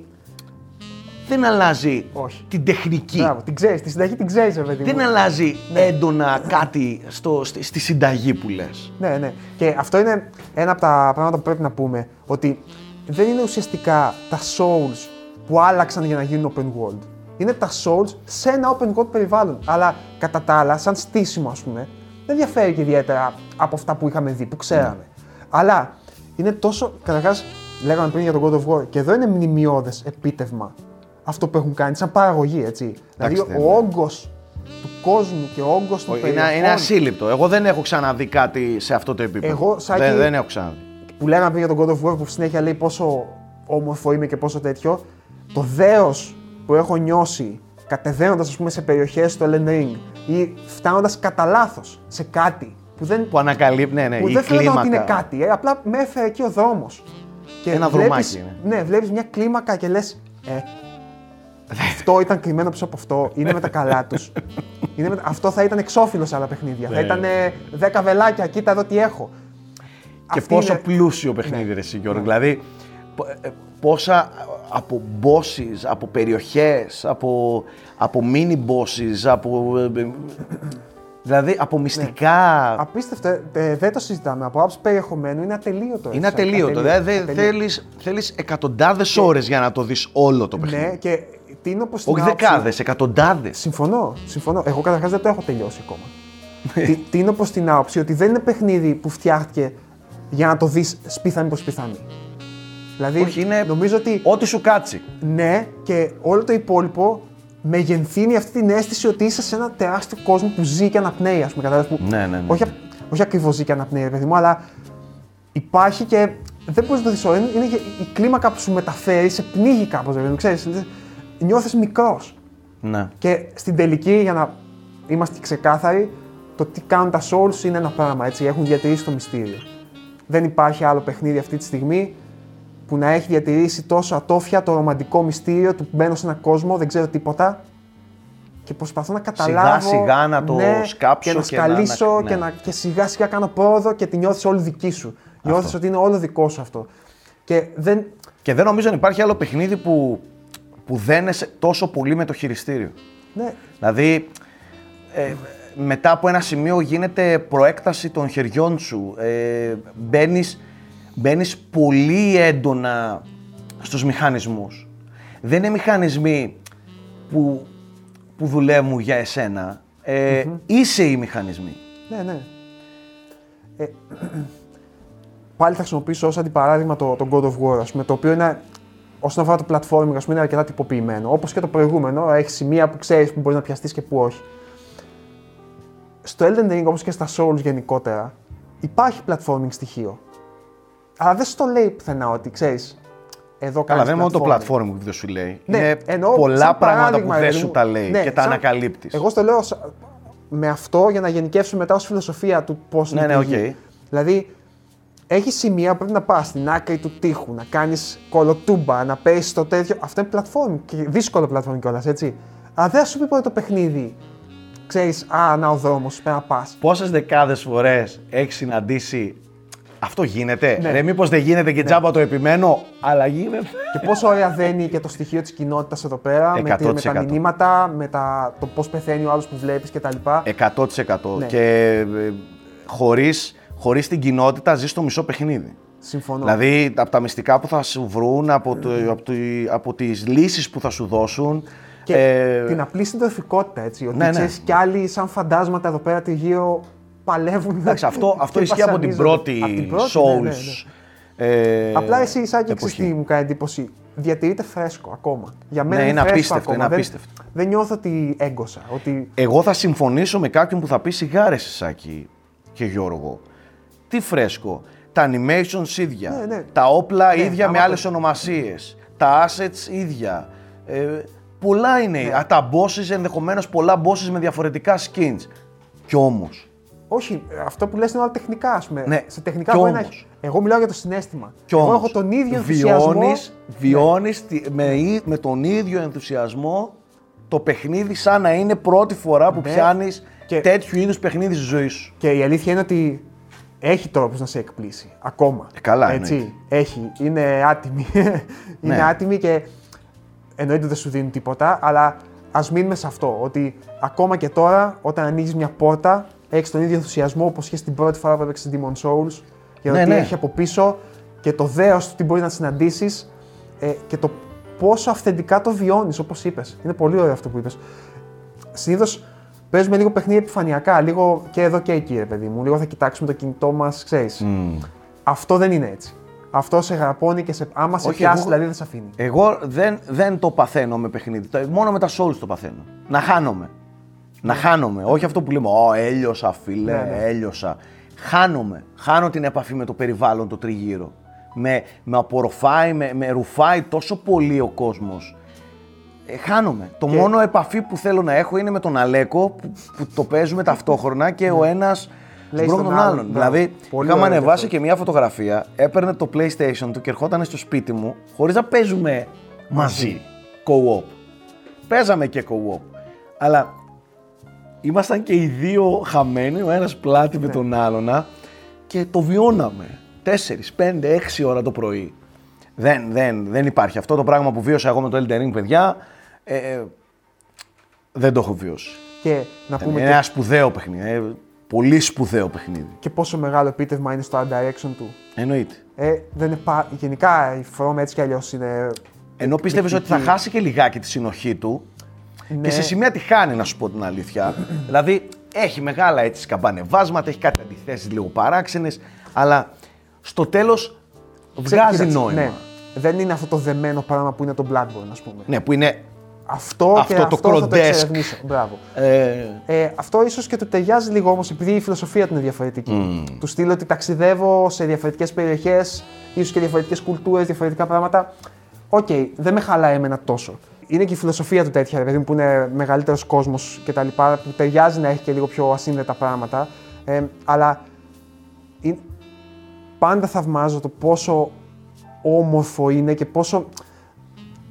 δεν αλλάζει Όχι. την τεχνική. Μπράβο, την ξέρεις, τη συνταγή την ξέρεις, ρε παιδί μου. Δεν αλλάζει έντονα κάτι στο, στη, στη συνταγή που λες. Ναι, ναι. Και αυτό είναι ένα από τα πράγματα που πρέπει να πούμε. Ότι δεν είναι ουσιαστικά τα Souls που άλλαξαν για να γίνουν open world. Είναι τα Souls σε ένα open world περιβάλλον. Αλλά κατά τα άλλα, σαν στήσιμο, ας πούμε, δεν διαφέρει και ιδιαίτερα από αυτά που είχαμε δει, που ξέραμε. Αλλά είναι τόσο. Καταρχάς, λέγαμε πριν για τον God of War, και εδώ είναι μνημειώδες επίτευγμα αυτό που έχουν κάνει, σαν παραγωγή, έτσι. δηλαδή, δεν ο είναι. όγκος του κόσμου και ο όγκος των Είναι, περιοχών. είναι ασύλληπτο. Εγώ δεν έχω ξαναδεί κάτι σε αυτό το επίπεδο. Εγώ, Σάκη- δεν, δεν έχω ξαναδεί. που λέγαμε πριν για τον God of War που συνέχεια λέει πόσο όμορφο είμαι και πόσο τέτοιο, το δέος που έχω νιώσει κατεβαίνοντας ας πούμε σε περιοχές του Elden Ring ή φτάνοντας κατά λάθος σε κάτι που δεν, Που ανακαλύπτει, ναι, ναι, που η δεν θέλω κλίμακα. ότι είναι κάτι, ε, απλά με έφερε εκεί ο δρόμος. Και Ένα βλέπεις, δρομάκι είναι. Ναι, βλέπεις μια κλίμακα και λες, ε, αυτό ήταν κρυμμένο πίσω από αυτό, είναι με τα καλά τους. Είναι με τα- Αυτό θα ήταν εξώφυλλος σε άλλα παιχνίδια. Θα Ναι. ήταν 10 βελάκια, κοίτα εδώ τι έχω. Και Αυτή πόσο είναι- πλούσιο παιχνίδι, ρε εσύ, Γιώργο. Δηλαδή, πο- ε, πόσα από bosses, από περιοχές, από, από mini bosses, από... ε, ε, δηλαδή, από μυστικά. Απίστευτο, ε, ε, δεν το συζητάμε. Από άψη περιεχομένου είναι ατελείωτο. Είναι έτσι, ατελείωτο. Δηλαδή, δεν ατελείωτο. θέλεις, θέλεις εκατοντάδες ώρες για να το δεις όλο το παιχνίδι. Ναι, και τίνω προς την Όχι άποψη- δεκάδες, εκατοντάδες. Συμφωνώ, συμφωνώ. Εγώ καταρχάς δεν το έχω τελειώσει ακόμα. Τι- Τίνω προς την άποψη ότι δεν είναι παιχνίδι που φτιάχτηκε για να το δεις σπίθανη προς πιθανή. Δηλαδή, Όχι, είναι νομίζω ότι ό,τι σου κάτσει. ναι, και όλο το υπόλοιπο μεγενθύνει αυτή την αίσθηση ότι είσαι σε ένα τεράστιο κόσμο που ζει και αναπνέει, ας πούμε. Κατάλαβες, που... Ναι, ναι, ναι. Όχι, όχι ακριβώς ζει και αναπνέει, ρε παιδί μου, αλλά υπάρχει και δεν μπορείς να το δεις όλο. Είναι, είναι και η κλίμακα που σου μεταφέρει, σε πνίγει κάπως, ρε παιδί μου. Ξέρεις, νιώθεις μικρός. Ναι. Και στην τελική, για να είμαστε ξεκάθαροι, το τι κάνουν τα Souls είναι ένα πράγμα, έτσι. Έχουν διατηρήσει το μυστήριο. Δεν υπάρχει άλλο παιχνίδι αυτή τη στιγμή που να έχει διατηρήσει τόσο ατόφια το ρομαντικό μυστήριο του μπαίνω σε έναν κόσμο, δεν ξέρω τίποτα και προσπαθώ να καταλάβω. σιγά να το σκάψω και να και να- σκαλίσω να- και, ναι. να, και σιγά σιγά κάνω πρόοδο και τη νιώθεις όλη δική σου. Νιώθεις ότι είναι όλο δικό σου αυτό. Και δεν, Και δεν νομίζω να υπάρχει άλλο παιχνίδι που, που δένεσαι τόσο πολύ με το χειριστήριο. ναι, Δηλαδή, ε, μετά από ένα σημείο γίνεται προέκταση των χεριών σου. Ε, μπαίνεις, μπαίνεις πολύ έντονα στους μηχανισμούς. Δεν είναι μηχανισμοί που, που δουλεύουν για εσένα. Ε, Είσαι οι μηχανισμοί. Ναι, ναι. Ε, πάλι θα χρησιμοποιήσω ως αντιπαράδειγμα το, το God of War, ας πούμε, το οποίο είναι, όσον αφορά το platforming, ας πούμε, είναι αρκετά τυποποιημένο. Όπως και το προηγούμενο, έχεις σημεία που ξέρεις που μπορείς να πιαστείς και που όχι. Στο Elden Ring, όπως και στα Souls γενικότερα, υπάρχει platforming στοιχείο. Αλλά δεν στο λέει πουθενά ότι, ξέρεις, εδώ Καλά, κάνεις δεν είναι μόνο το platforming. platform που δεν σου λέει. Ναι, είναι εννοώ πολλά σαν πράγματα που παράδειγμα, δεν ρε σου μου. τα λέει Ναι, και τα σαν- ανακαλύπτεις. Εγώ στο λέω σα- με αυτό για να γενικεύσω μετά ως φιλοσοφία του πώς Ναι, ναι, λειτουργεί. οκ. Δηλαδή, έχεις σημεία που πρέπει να πας στην άκρη του τείχου, να κάνεις κολοτούμπα, να πέσει το τέτοιο. Αυτό είναι platform και δύσκολο platform κιόλας, έτσι. Αλλά δεν θα σου πει ποτέ το παιχνίδι. Ξέρεις, α, να ο δρόμος, πρέπει να πας. Πόσες δεκάδες φορές έχεις συναντήσει αυτό γίνεται. Ναι. Ρε, μήπως δεν γίνεται και τζάμπα το επιμένω, αλλά γίνεται. Και πόσο ωραία δένει και το στοιχείο της κοινότητας εδώ πέρα, με, τη- με τα 100%. μηνύματα, με τα, το πώς πεθαίνει ο άλλος που βλέπεις κτλ. 100%. Ναι. Και ε, χωρίς, χωρίς την κοινότητα ζεις το μισό παιχνίδι. Συμφωνώ. Δηλαδή, από τα μυστικά που θα σου βρουν, από, το, από, το, από τις λύσεις που θα σου δώσουν. Και ε, την απλή συντροφικότητα, έτσι. Ότι ναι, ναι. ξέρεις κι άλλοι σαν φαντάσματα εδώ πέρα τριγύρω παλεύουν. Εντάξει, αυτό, αυτό και ισχύει από την βασανίζονται. πρώτη, Από την πρώτη, Souls. ναι, ναι, ναι. ε, Απλά εσύ, Σάκη, ξέρεις εποχή. τι μου κάνει εντύπωση. Διατηρείται φρέσκο ακόμα. Για μένα Ναι, είναι, είναι φρέσκο απίστευτο, ακόμα. είναι δεν, απίστευτο. δεν νιώθω ότι έγκωσα. Ότι Εγώ θα συμφωνήσω με κάποιον που θα πει σιγάρες Σάκη και Γιώργο. Τι φρέσκο. Τα animations ίδια. Ναι, ναι. Τα όπλα Ναι, ίδια άμα με το- άλλες ονομασίες. Τα assets ίδια. Ε, πολλά είναι. Ναι. Α, τα bosses ενδεχομένως πολλά bosses με διαφορετικά skins. Κι όμως. Όχι, αυτό που λες είναι όλα τεχνικά, ας πούμε. Ναι, Σε τεχνικά κι μπορεί να όμως. έχεις. Εγώ μιλάω για το συνέστημα. Κι Εγώ όμως, έχω τον ίδιο ενθουσιασμό. βιώνεις, βιώνεις τη- με, ή- με τον ίδιο ενθουσιασμό το παιχνίδι σαν να είναι πρώτη φορά που Ναι. πιάνεις Και- τέτοιου είδους παιχνίδι στη ζωή σου. Και η αλήθεια είναι ότι έχει τρόπους να σε εκπλήσει. Ακόμα. Ε, καλά, Έτσι. εννοείται. Έχει. Είναι άτιμη. είναι Ναι. άτιμη και εννοείται δεν σου δίνουν τίποτα, αλλά ας μείνουμε σε αυτό. Ότι ακόμα και τώρα, όταν ανοίγεις μια πόρτα, έχεις τον ίδιο ενθουσιασμό όπως είχες την πρώτη φορά που έπαιξες Demon Souls για το Ναι, τι ναι. έχει από πίσω και το δέος του τι μπορεί να συναντήσεις ε, και το πόσο αυθεντικά το βιώνεις, όπως είπες. Είναι πολύ ωραίο αυτό που είπες. Συνήθως παίζουμε λίγο παιχνίδι επιφανειακά, λίγο και εδώ και εκεί, ρε παιδί μου. Λίγο θα κοιτάξουμε το κινητό μας, ξέρεις. Αυτό δεν είναι έτσι. Αυτό σε γραπώνει και σε, άμα σε Όχι, πιάσει, εγώ- δηλαδή δεν σε αφήνει. Εγώ δεν, δεν το παθαίνω με παιχνίδι. Το- Μόνο με τα Souls το παθαίνω. Να χάνομαι. Να χάνομαι. Όχι αυτό που λέμε, Ω, έλειωσα, φίλε, Ναι, ναι. έλειωσα. Χάνομαι. Χάνω την επαφή με το περιβάλλον, το τριγύρω. Με, με απορροφάει, με, με ρουφάει τόσο πολύ ο κόσμος. Ε, χάνομαι. Το Και- μόνο επαφή που θέλω να έχω είναι με τον Αλέκο που, που το παίζουμε ταυτόχρονα και ο ένας Λέει σμπρώχνει στον τον άλλον. άλλον. Μπράβο. Δηλαδή, Πολύ είχαμε ωραίο και ανεβάσει αυτό. και μια φωτογραφία, έπαιρνε το PlayStation του και ερχόταν στο σπίτι μου χωρίς να παίζουμε μαζί. Co-op. Παίζαμε και co-op. Αλλά ήμασταν και οι δύο χαμένοι, ο ένας πλάτη Ναι. με τον άλλον και το βιώναμε. 4, 5, 6 ώρα το πρωί. Δεν, δεν, δεν υπάρχει. Αυτό το πράγμα που βίωσα εγώ με το Elden Ring, παιδιά, ε, ε, δεν το έχω βιώσει. Και να πούμε Είναι και, ένα σπουδαίο παιχνίδι. ε, πολύ σπουδαίο παιχνίδι. και πόσο μεγάλο επίτευγμα είναι στο art direction του. Εννοείται. Ε, δεν είναι πα... Γενικά η From έτσι κι αλλιώς είναι. Ενώ πίστευες ότι θα εκπληκτική. χάσει και λιγάκι τη συνοχή του. Ναι. Και σε σημεία τη χάνει, να σου πω την αλήθεια. δηλαδή έχει μεγάλα έτσι σκαμπανεβάσματα, έχει κάτι αντιθέσεις λίγο παράξενες, αλλά στο τέλος βγάζει Κοίταξε, νόημα. Ναι. Δεν είναι αυτό το δεμένο πράγμα που είναι το Blackburn, ας πούμε. Ναι, που είναι. Αυτό, Αυτό και το αυτό θα το Crondesk. εξερευνήσω. Μπράβο. Ε, Ε, αυτό ίσως και του ταιριάζει λίγο όμως, επειδή η φιλοσοφία του είναι διαφορετική. Του στείλω ότι ταξιδεύω σε διαφορετικές περιοχές, ίσως και διαφορετικές κουλτούρες, διαφορετικά πράγματα. Οκ, δεν με χαλάει εμένα τόσο. Είναι και η φιλοσοφία του τέτοια, δηλαδή που είναι μεγαλύτερος κόσμος κτλ. που ταιριάζει να έχει και λίγο πιο ασύνδετα πράγματα. Ε, αλλά είναι- πάντα θαυμάζω το πόσο όμορφο είναι και πόσο.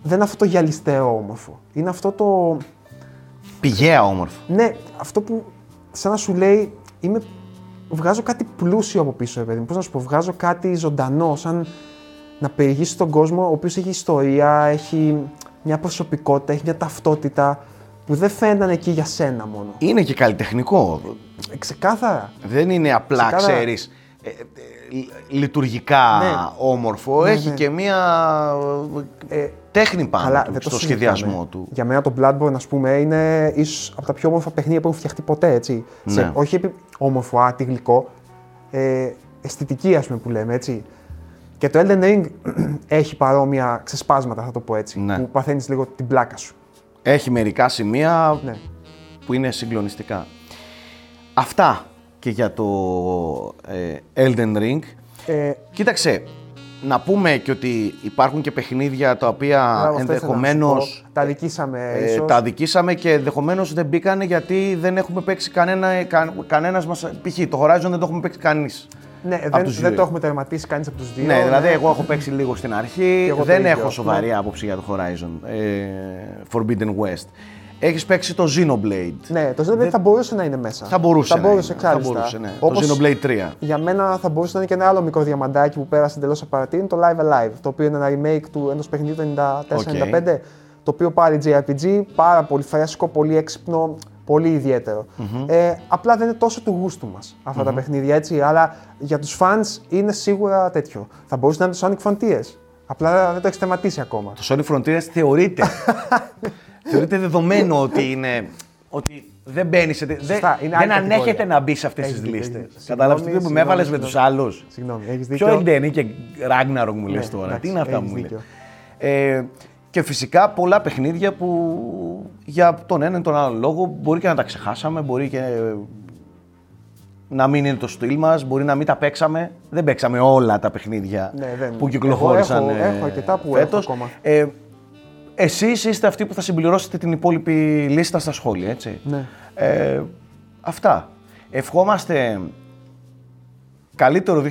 Δεν είναι αυτό το γυαλιστερό όμορφο. Είναι αυτό το. πηγαία όμορφο. Ναι, αυτό που σαν να σου λέει, είμαι, βγάζω κάτι πλούσιο από πίσω, ρε παιδί μου. Πώς να σου πω, βγάζω κάτι ζωντανό, σαν να περιηγήσει τον κόσμο, ο οποίος έχει ιστορία, έχει μια προσωπικότητα, έχει μια ταυτότητα. που δεν φαίνονταν εκεί για σένα μόνο. Είναι και καλλιτεχνικό. Ε, ξεκάθαρα. Δεν είναι απλά, Ξεκάθαρα. ξέρεις, ε, ε, λ- λειτουργικά Ναι. όμορφο. Ναι, Έχει ναι. και μία Ε, τέχνη πάνω Καλά, του, δεν το στο συζητάμε. σχεδιασμό του. Για μένα το Bloodborne, ας πούμε, είναι ίσως από τα πιο όμορφα παιχνίδια που έχουν φτιαχτεί ποτέ. Έτσι. Ναι. Σε, όχι επί, όμορφο, α, τι γλυκό. Ε, αισθητική, ας πούμε, που λέμε έτσι. Και το Elden Ring έχει παρόμοια ξεσπάσματα, θα το πω έτσι. Ναι. Που παθαίνεις λίγο την πλάκα σου. Έχει μερικά σημεία Ναι. που είναι συγκλονιστικά. Αυτά και για το ε, Elden Ring. Ε, Κοίταξε, να πούμε και ότι υπάρχουν και παιχνίδια τα οποία μπράβο, αυτό ήθελα να σου ενδεχομένως. πω. Τα δικήσαμε, Ε, ίσως. τα αδικήσαμε και ενδεχομένως δεν μπήκανε γιατί δεν έχουμε παίξει κανένα, κα, κανένας μας, π.χ. το Horizon δεν το έχουμε παίξει κανείς. Ναι, από δεν, τους δεν δύο. το έχουμε τερματίσει κανείς από τους δύο. Ναι, δηλαδή εγώ έχω παίξει λίγο στην αρχή, εγώ το δεν ίδιο. έχω σοβαρή άποψη για το Horizon ε, Forbidden West. Έχεις παίξει το Xenoblade. Ναι, το Xenoblade θα μπορούσε να είναι μέσα. Θα μπορούσε θα να μπορούσε είναι, θα εξάριστα. μπορούσε, ναι. Όπως Το Xenoblade 3. Για μένα θα μπορούσε να είναι και ένα άλλο μικρό διαμαντάκι που πέρασε εντελώς απαρατήρη, το Live Alive. Το οποίο είναι ένα remake του ενός παιχνιδιού του 94-95. Το οποίο πάρει JRPG, πάρα πολύ φρέσκο, πολύ έξυπνο, πολύ ιδιαίτερο. Ε, απλά δεν είναι τόσο του γούστου μας αυτά τα παιχνίδια έτσι, αλλά για τους fans είναι σίγουρα τέτοιο. Θα μπορούσε να είναι το Sonic Frontiers. Απλά δεν το έχεις τερματίσει ακόμα. Το Sonic Frontiers θεωρείται. θεωρείται δεδομένο ότι είναι. Ότι δεν μπαίνει σε. Δεν, Σωστά, είναι δεν άλλη ανέχεται κατηγορία. να μπει σε αυτές Έχεις τις δίκιο, λίστες. έχεις δίκιο. Κατάλαβες Συγγνώμη, τι που με έβαλες με συγγνώμη, του άλλους; Συγγνώμη, έχεις δίκιο. Ποιο Elden Ring και Ragnarok μου λες Ναι, τώρα. εντάξει, Τι είναι αυτά που έχεις μου λες. δίκιο. Ε, και φυσικά πολλά παιχνίδια που για τον ένα ή τον άλλο λόγο μπορεί και να τα ξεχάσαμε, μπορεί και να μην είναι το στυλ μας, μπορεί να μην τα παίξαμε. Δεν παίξαμε όλα τα παιχνίδια Ναι, δεν- που κυκλοφόρησαν. Εγώ έχω- ε, έχω αρκετά που φέτος. έχω ακόμα. Ε, εσείς είστε αυτοί που θα συμπληρώσετε την υπόλοιπη λίστα στα σχόλια, έτσι. Ναι. Ε, αυτά. Ευχόμαστε καλύτερο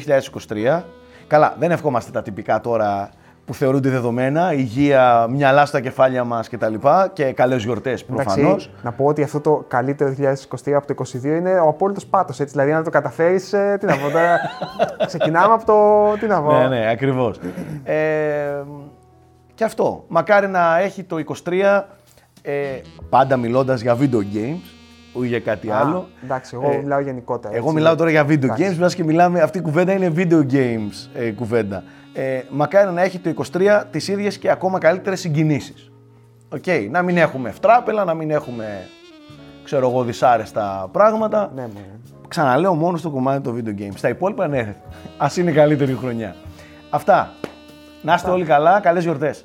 2023. Καλά, δεν ευχόμαστε τα τυπικά τώρα που θεωρούνται δεδομένα, υγεία, μυαλά στα κεφάλια μας κτλ. Και καλές γιορτές προφανώς. Εντάξει, να πω ότι αυτό το καλύτερο 2023 από το 2022 είναι ο απόλυτος πάτος. Δηλαδή, αν το καταφέρεις, τι να πω τώρα. ξεκινάμε από το. Τι να πω. Ναι, ναι, ακριβώς. ε, και αυτό. Μακάρι να έχει το 23, ε, πάντα μιλώντας για video games, όχι για κάτι Α, άλλο. Εντάξει, εγώ Ε, μιλάω γενικότερα. Εγώ έτσι. μιλάω τώρα για video Εντάξει. games, μιας και μιλάμε, αυτή η κουβέντα είναι video games ε, κουβέντα. Ε, μακάρι να έχει το 23 τις ίδιες και ακόμα καλύτερες συγκινήσεις. Οκ, να μην έχουμε ευτράπελα, να μην έχουμε, ξέρω εγώ, δυσάρεστα πράγματα. Ναι, ναι. Ξαναλέω μόνο στο κομμάτι των video games. Τα υπόλοιπα ναι, ας είναι η καλύτερη χρονιά. Αυτά. Να είστε όλοι καλά, καλές γιορτές.